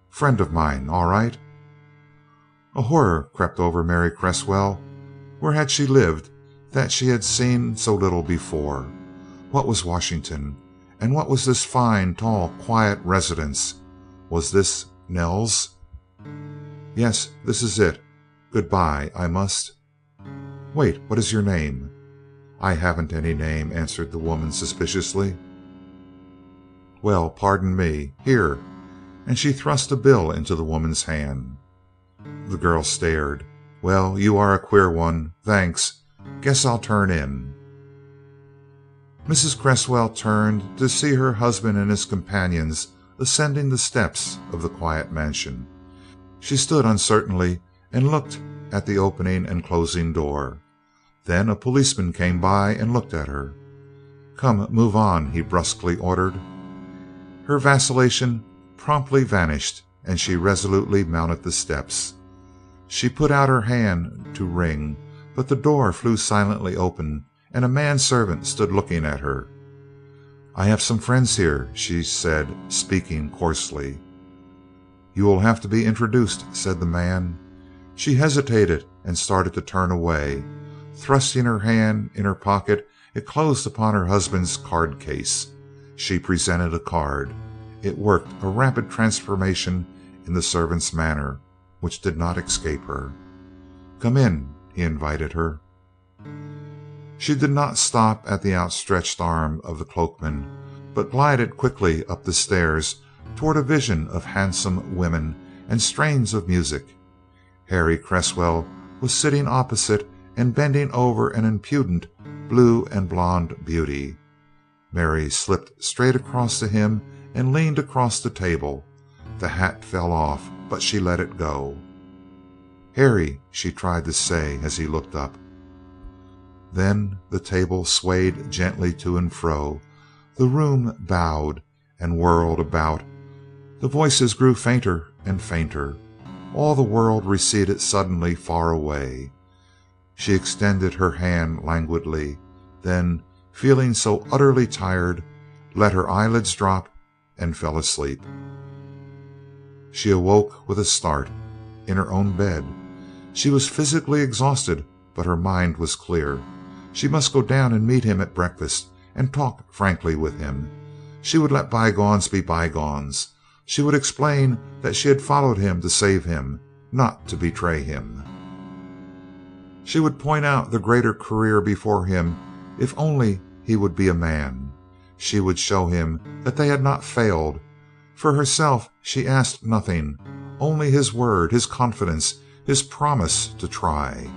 "Friend of mine. All right." A horror crept over Mary Cresswell. Where had she lived that she had seen so little before? What was Washington? And what was this fine, tall, quiet residence? Was this Nell's? "Yes, this is it. Good bye. I must "Wait, what is your name?" "I haven't any name," answered the woman suspiciously. "Well, pardon me. Here," and she thrust a bill into the woman's hand. The girl stared. "Well, you are a queer one. Thanks. Guess I'll turn in." Mrs. Cresswell turned to see her husband and his companions ascending the steps of the quiet mansion. She stood uncertainly and looked at the opening and closing door. Then a policeman came by and looked at her. "Come, move on," he brusquely ordered. Her vacillation promptly vanished and she resolutely mounted the steps. She put out her hand to ring, but the door flew silently open and a man servant stood looking at her. "I have some friends here," she said, speaking coarsely. "You will have to be introduced," said the man. She hesitated and started to turn away. Thrusting her hand in her pocket, it closed upon her husband's card case. She presented a card. It worked a rapid transformation in the servant's manner, which did not escape her. "Come in," he invited her. She did not stop at the outstretched arm of the cloakman, but glided quickly up the stairs toward a vision of handsome women and strains of music. Harry Cresswell was sitting opposite and bending over an impudent blue and blonde beauty. Mary slipped straight across to him and leaned across the table. The hat fell off, but she let it go. "Harry," she tried to say as he looked up. Then the table swayed gently to and fro, the room bowed and whirled about, the voices grew fainter and fainter, all the world receded suddenly far away. She extended her hand languidly, then, feeling so utterly tired, let her eyelids drop and fell asleep. She awoke with a start, in her own bed. She was physically exhausted, but her mind was clear. She must go down and meet him at breakfast and talk frankly with him. She would let bygones be bygones. She would explain that she had followed him to save him, not to betray him. She would point out the greater career before him if only he would be a man. She would show him that they had not failed. For herself she asked nothing, only his word, his confidence, his promise to try.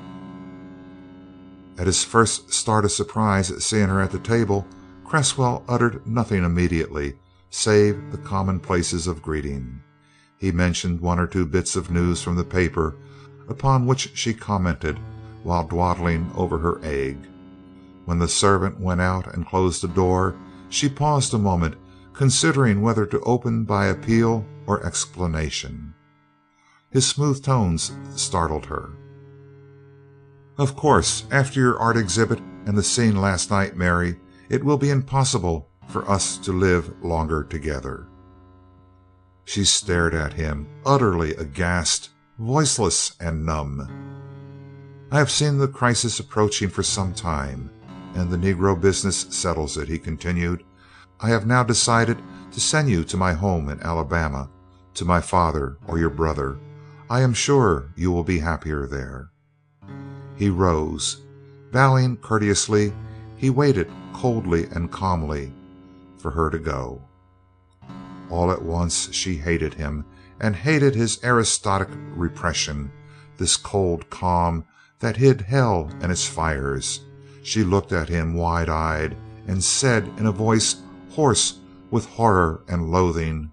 At his first start of surprise at seeing her at the table, Cresswell uttered nothing immediately save the commonplaces of greeting. He mentioned one or two bits of news from the paper, upon which she commented while dawdling over her egg. When the servant went out and closed the door, she paused a moment, considering whether to open by appeal or explanation. His smooth tones startled her. "Of course, after your art exhibit and the scene last night, Mary, it will be impossible for us to live longer together." She stared at him, utterly aghast, voiceless and numb. "I have seen the crisis approaching for some time, and the Negro business settles it," he continued. "I have now decided to send you to my home in Alabama, to my father or your brother. I am sure you will be happier there." He rose. Bowing courteously, he waited coldly and calmly for her to go. All at once she hated him, and hated his aristocratic repression, this cold calm that hid hell and its fires. She looked at him wide eyed, and said in a voice hoarse with horror and loathing: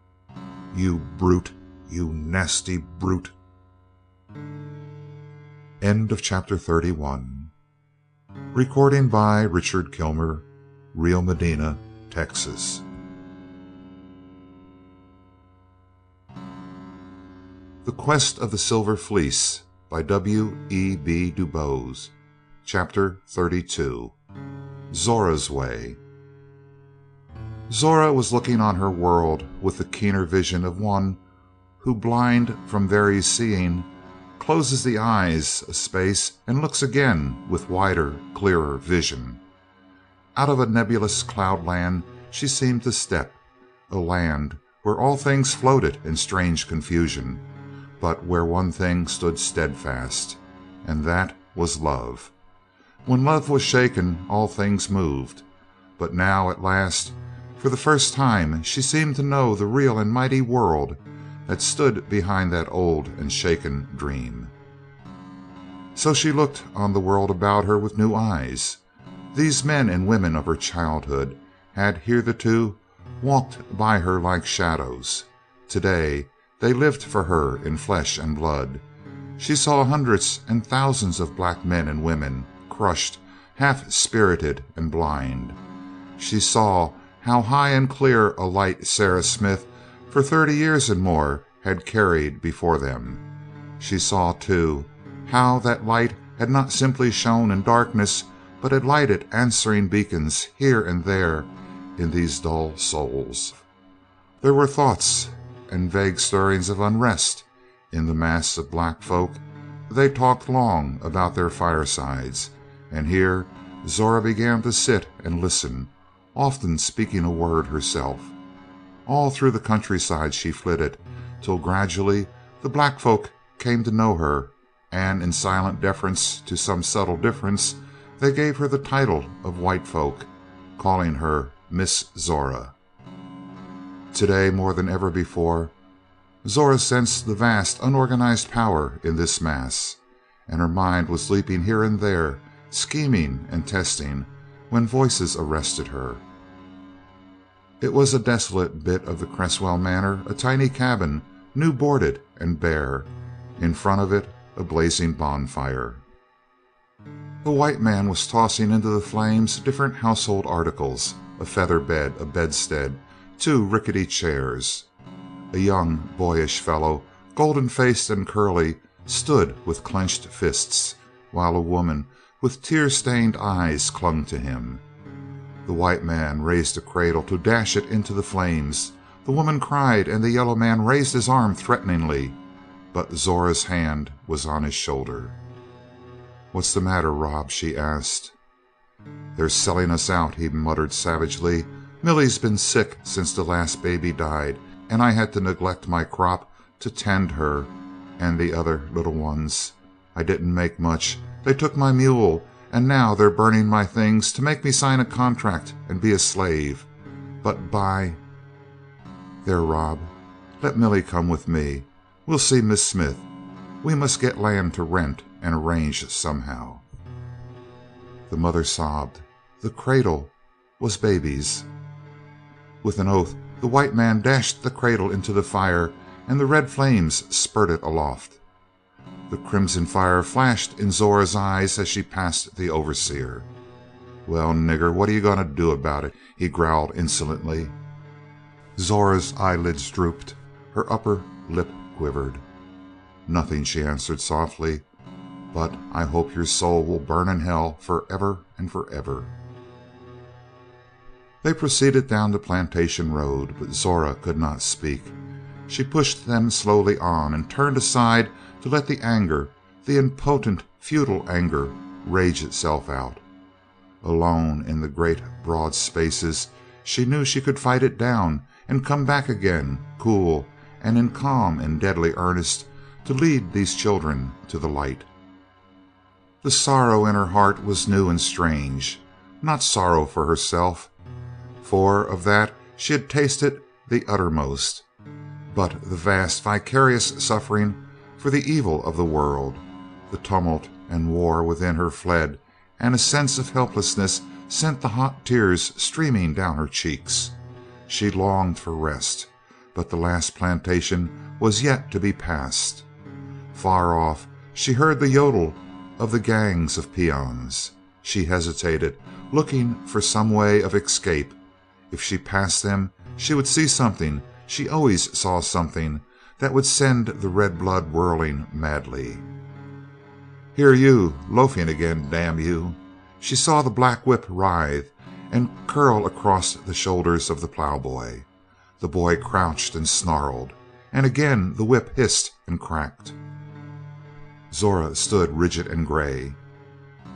"You brute! You nasty brute!" End of Chapter 31 Recording by Richard Kilmer, Rio Medina, Texas. The Quest of the Silver Fleece by W. E. B. Du Bois Chapter 32 Zora's Way Zora was looking on her world with the keener vision of one who, blind from very seeing, closes the eyes a space and looks again with wider, clearer vision. Out of a nebulous cloudland she seemed to step, a land where all things floated in strange confusion, but where one thing stood steadfast, and that was love. When love was shaken all things moved, but now at last for the first time she seemed to know the real and mighty world that stood behind that old and shaken dream. So she looked on the world about her with new eyes. These men and women of her childhood had hitherto walked by her like shadows. Today they lived for her in flesh and blood. She saw hundreds and thousands of black men and women, crushed, half spirited and blind. She saw how high and clear a light Sarah Smith, for thirty years and more, had carried before them. She saw, too, how that light had not simply shone in darkness, but had lighted answering beacons here and there in these dull souls. There were thoughts and vague stirrings of unrest in the mass of black folk. They talked long about their firesides, and here Zora began to sit and listen, often speaking a word herself. All through the countryside she flitted, till gradually the black folk came to know her, and in silent deference to some subtle difference, they gave her the title of white folk, calling her Miss Zora. Today, more than ever before, Zora sensed the vast, unorganized power in this mass, and her mind was leaping here and there, scheming and testing, when voices arrested her. It was a desolate bit of the Cresswell manor, a tiny cabin, new boarded and bare, in front of it a blazing bonfire. A white man was tossing into the flames different household articles a feather bed, a bedstead, two rickety chairs. A young, boyish fellow, golden faced and curly, stood with clenched fists, while a woman with tear stained eyes clung to him. The white man raised a cradle to dash it into the flames. The woman cried, and the yellow man raised his arm threateningly, but Zora's hand was on his shoulder. "What's the matter, Rob?" she asked. "They're selling us out," he muttered savagely. "Millie's been sick since the last baby died, and I had to neglect my crop to tend her and the other little ones. I didn't make much. They took my mule, and now they're burning my things to make me sign a contract and be a slave. But by There, Rob, let Millie come with me. We'll see Miss Smith. We must get land to rent and arrange somehow." The mother sobbed. The cradle was baby's. With an oath the white man dashed the cradle into the fire, and the red flames spurted aloft. The crimson fire flashed in Zora's eyes as she passed the overseer. "Well, nigger, what are you going to do about it?" he growled insolently. Zora's eyelids drooped, her upper lip quivered. "Nothing," she answered softly, "but I hope your soul will burn in hell for ever and for ever." They proceeded down the plantation road, but Zora could not speak. She pushed them slowly on, and turned aside to let the anger, the impotent, futile anger, rage itself out. Alone in the great broad spaces, she knew she could fight it down and come back again, cool and in calm and deadly earnest, to lead these children to the light. The sorrow in her heart was new and strange. Not sorrow for herself, for of that she had tasted the uttermost, but the vast vicarious suffering for the evil of the world. The tumult and war within her fled, and a sense of helplessness sent the hot tears streaming down her cheeks. She longed for rest, but the last plantation was yet to be passed. Far off she heard the yodel of the gangs of peons. She hesitated, looking for some way of escape. If she passed them she would see something she always saw something that would send the red blood whirling madly. "Here, you, loafing again, damn you!" She saw the black whip writhe and curl across the shoulders of the plowboy. The boy crouched and snarled, and again the whip hissed and cracked. Zora stood rigid and gray.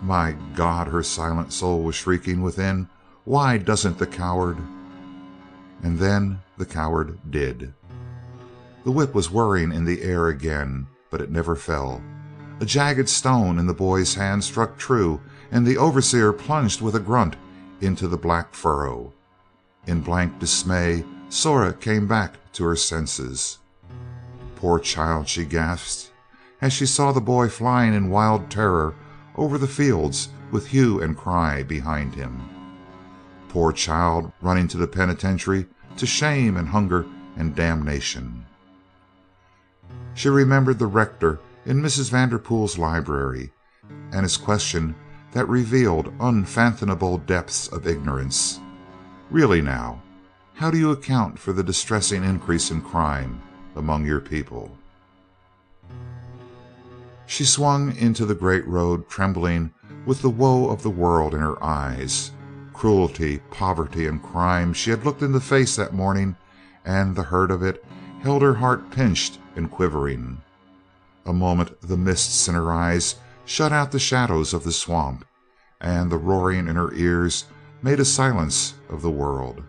"My God!" her silent soul was shrieking within. "Why doesn't the coward And then the coward did. The whip was whirring in the air again, but it never fell. A jagged stone in the boy's hand struck true, and the overseer plunged with a grunt into the black furrow. In blank dismay Zora came back to her senses. "Poor child!" she gasped, as she saw the boy flying in wild terror over the fields with hue and cry behind him. Poor child running to the penitentiary to shame and hunger and damnation. She remembered the rector in Mrs. Vanderpool's library, and his question that revealed unfathomable depths of ignorance. Really, now, how do you account for the distressing increase in crime among your people? She swung into the great road trembling with the woe of the world in her eyes. Cruelty, poverty, and crime she had looked in the face that morning, and the hurt of it held her heart pinched and quivering. A moment the mists in her eyes shut out the shadows of the swamp, and the roaring in her ears made a silence of the world.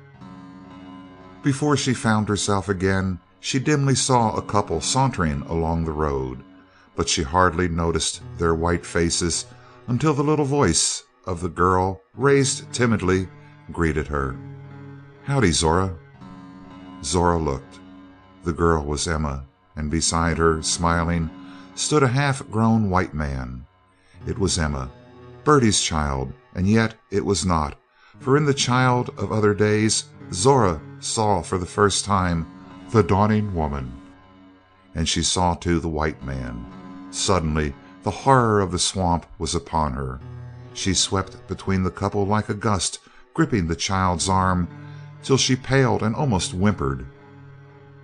Before she found herself again, she dimly saw a couple sauntering along the road but she hardly noticed their white faces until the little voice of the girl, raised timidly, greeted her. "Howdy, Zora." Zora looked. The girl was Emma, and beside her, smiling, stood a half grown white man. It was Emma, Bertie's child, and yet it was not, for in the child of other days Zora saw for the first time the dawning woman. And she saw too the white man. Suddenly the horror of the swamp was upon her. She swept between the couple like a gust, gripping the child's arm till she paled and almost whimpered.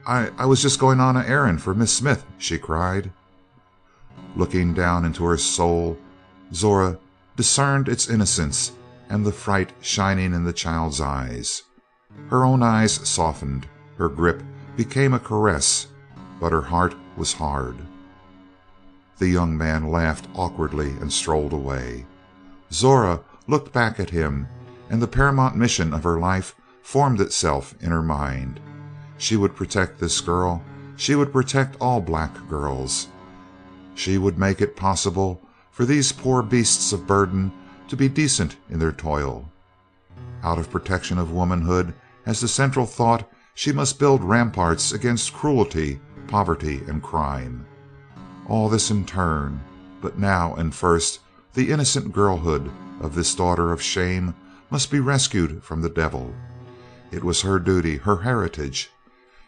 "I I was just going on an errand for Miss Smith," she cried. Looking down into her soul, Zora discerned its innocence and the fright shining in the child's eyes. Her own eyes softened, her grip became a caress, but her heart was hard. The young man laughed awkwardly and strolled away. Zora looked back at him, and the paramount mission of her life formed itself in her mind. She would protect this girl; she would protect all black girls. She would make it possible for these poor beasts of burden to be decent in their toil. Out of protection of womanhood as the central thought she must build ramparts against cruelty, poverty, and crime. All this in turn, but now and first the innocent girlhood of this daughter of shame must be rescued from the devil. It was her duty, her heritage.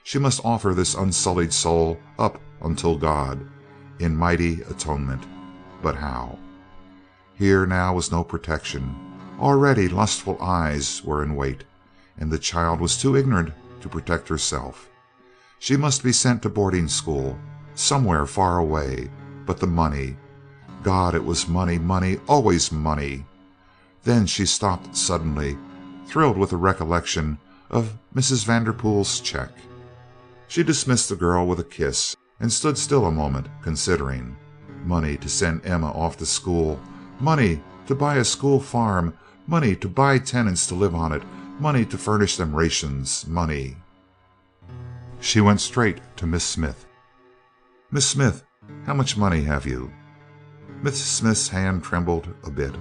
She must offer this unsullied soul up unto God in mighty atonement. But how? Here now was no protection. Already lustful eyes were in wait, and the child was too ignorant to protect herself. She must be sent to boarding school somewhere far away. But the money God, it was money, money, always money. Then she stopped suddenly, thrilled with the recollection of Mrs. Vanderpool's check. She dismissed the girl with a kiss, and stood still a moment, considering. Money to send Emma off to school, money to buy a school farm, money to buy tenants to live on it, money to furnish them rations, money. She went straight to Miss Smith. Miss Smith, how much money have you?" Miss Smith's hand trembled a bit.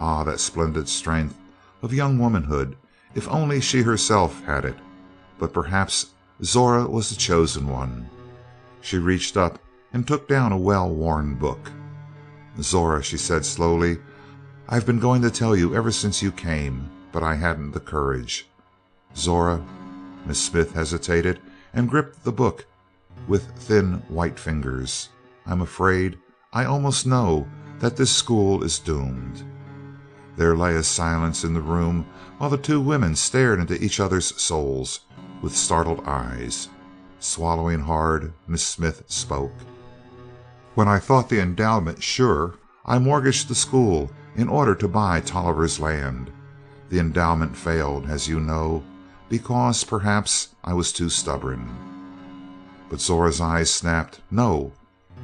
Ah, that splendid strength of young womanhood! If only she herself had it! But perhaps Zora was the chosen one. She reached up and took down a well worn book. "Zora," she said slowly, "I've been going to tell you ever since you came, but I hadn't the courage. Zora" Miss Smith hesitated and gripped the book with thin white fingers. I'm afraid, I almost know, that this school is doomed." There lay a silence in the room while the two women stared into each other's souls with startled eyes. Swallowing hard, Miss Smith spoke: "When I thought the endowment sure, I mortgaged the school in order to buy Tolliver's land. The endowment failed, as you know, because, perhaps, I was too stubborn. But Zora's eyes snapped "No!"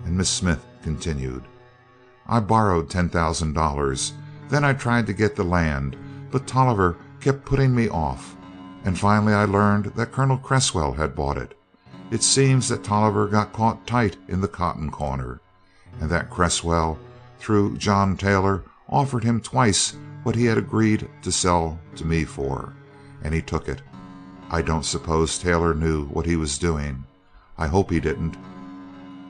and Miss Smith continued: "I borrowed ten thousand dollars. Then I tried to get the land, but Tolliver kept putting me off, and finally I learned that Colonel Cresswell had bought it. It seems that Tolliver got caught tight in the cotton corner, and that Cresswell, through John Taylor, offered him twice what he had agreed to sell to me for, and he took it. I don't suppose Taylor knew what he was doing. I hope he didn't.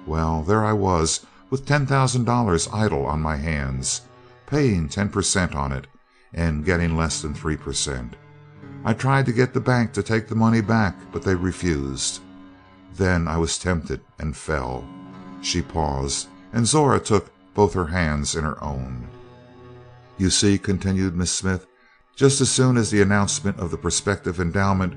Well, there I was with ten thousand dollars idle on my hands, paying ten per cent on it, and getting less than three per cent. I tried to get the bank to take the money back, but they refused. Then I was tempted and fell." She paused, and Zora took both her hands in her own. You see," continued Miss Smith, "just as soon as the announcement of the prospective endowment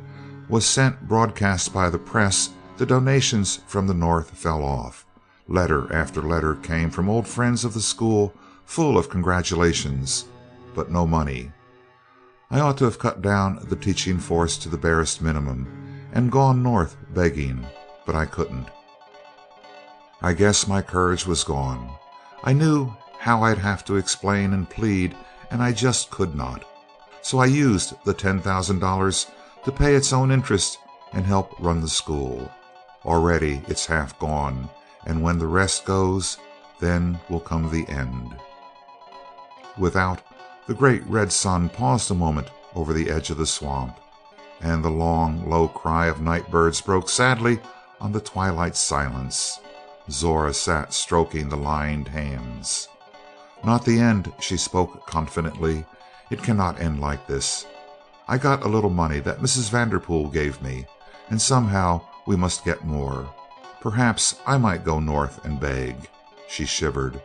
was sent broadcast by the press the donations from the North fell off. Letter after letter came from old friends of the school full of congratulations, but no money. I ought to have cut down the teaching force to the barest minimum and gone North begging, but I couldn't. I guess my courage was gone. I knew how I'd have to explain and plead, and I just could not. So I used the ten thousand dollars to pay its own interest and help run the school. Already it's half gone, and when the rest goes, then will come the end. Without, the great red sun paused a moment over the edge of the swamp, and the long, low cry of night birds broke sadly on the twilight silence. Zora sat stroking the lined hands. "Not the end," she spoke confidently. "It cannot end like this. I got a little money that Mrs. Vanderpool gave me, and somehow we must get more. Perhaps I might go North and beg." She shivered.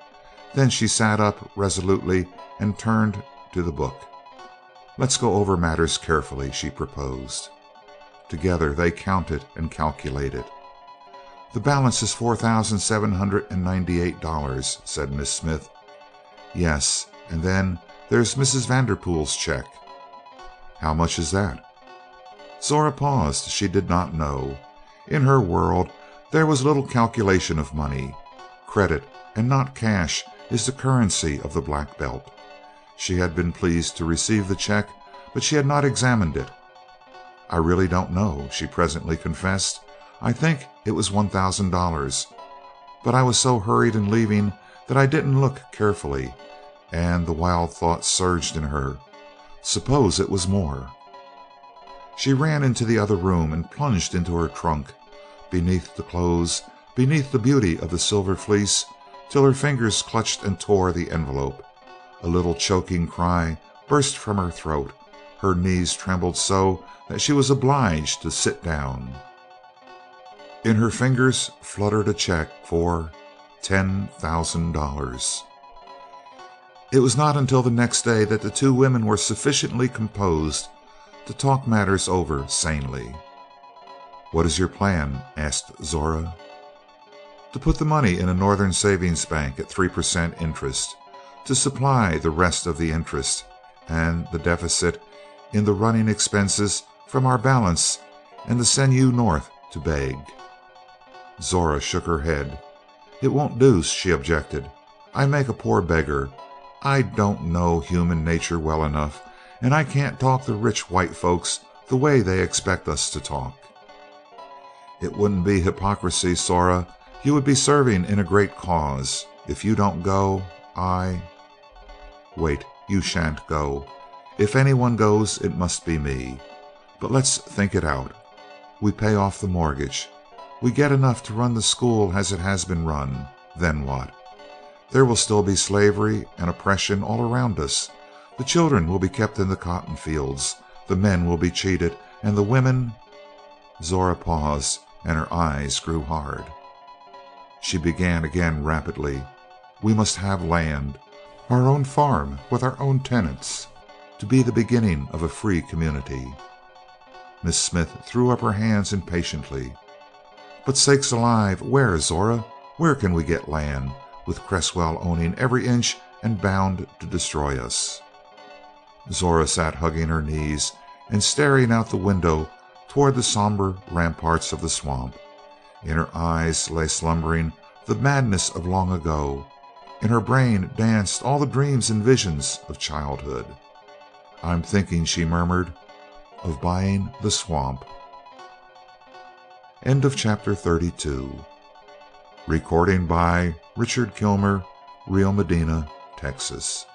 Then she sat up resolutely and turned to the book. "Let's go over matters carefully," she proposed. Together they counted and calculated. "The balance is four thousand seven hundred and ninety eight dollars," said Miss Smith. "Yes, and then there's Mrs. Vanderpool's check." "How much is that?" Zora paused. She did not know. In her world there was little calculation of money. Credit, and not cash, is the currency of the black belt. She had been pleased to receive the check, but she had not examined it. "I really don't know," she presently confessed. "I think it was one thousand dollars, but I was so hurried in leaving that I didn't look carefully," and the wild thought surged in her. Suppose it was more! She ran into the other room and plunged into her trunk, beneath the clothes, beneath the beauty of the Silver Fleece, till her fingers clutched and tore the envelope. A little choking cry burst from her throat. Her knees trembled so that she was obliged to sit down. In her fingers fluttered a check for ten thousand dollars. It was not until the next day that the two women were sufficiently composed to talk matters over sanely. "What is your plan?" asked Zora. "To put the money in a Northern savings bank at three per cent. interest, to supply the rest of the interest and the deficit in the running expenses from our balance, and to send you North to beg." Zora shook her head. "It won't do," she objected. "I make a poor beggar. I don't know human nature well enough, and I can't talk to rich white folks the way they expect us to talk." "It wouldn't be hypocrisy, Zora. You would be serving in a great cause. If you don't go, I "Wait. You shan't go. If any one goes it must be me. But let's think it out. We pay off the mortgage. We get enough to run the school as it has been run. Then what? There will still be slavery and oppression all around us. The children will be kept in the cotton fields, the men will be cheated, and the women Zora paused, and her eyes grew hard. She began again rapidly. "We must have land our own farm with our own tenants to be the beginning of a free community." Miss Smith threw up her hands impatiently. "But sakes alive, where, Zora? Where can we get land? with Cresswell owning every inch and bound to destroy us." Zora sat hugging her knees and staring out the window toward the somber ramparts of the swamp. In her eyes lay slumbering the madness of long ago; in her brain danced all the dreams and visions of childhood. "I'm thinking," she murmured, "of buying the swamp." CHAPTER thirty two. Recording by Richard Kilmer, Rio Medina, Texas.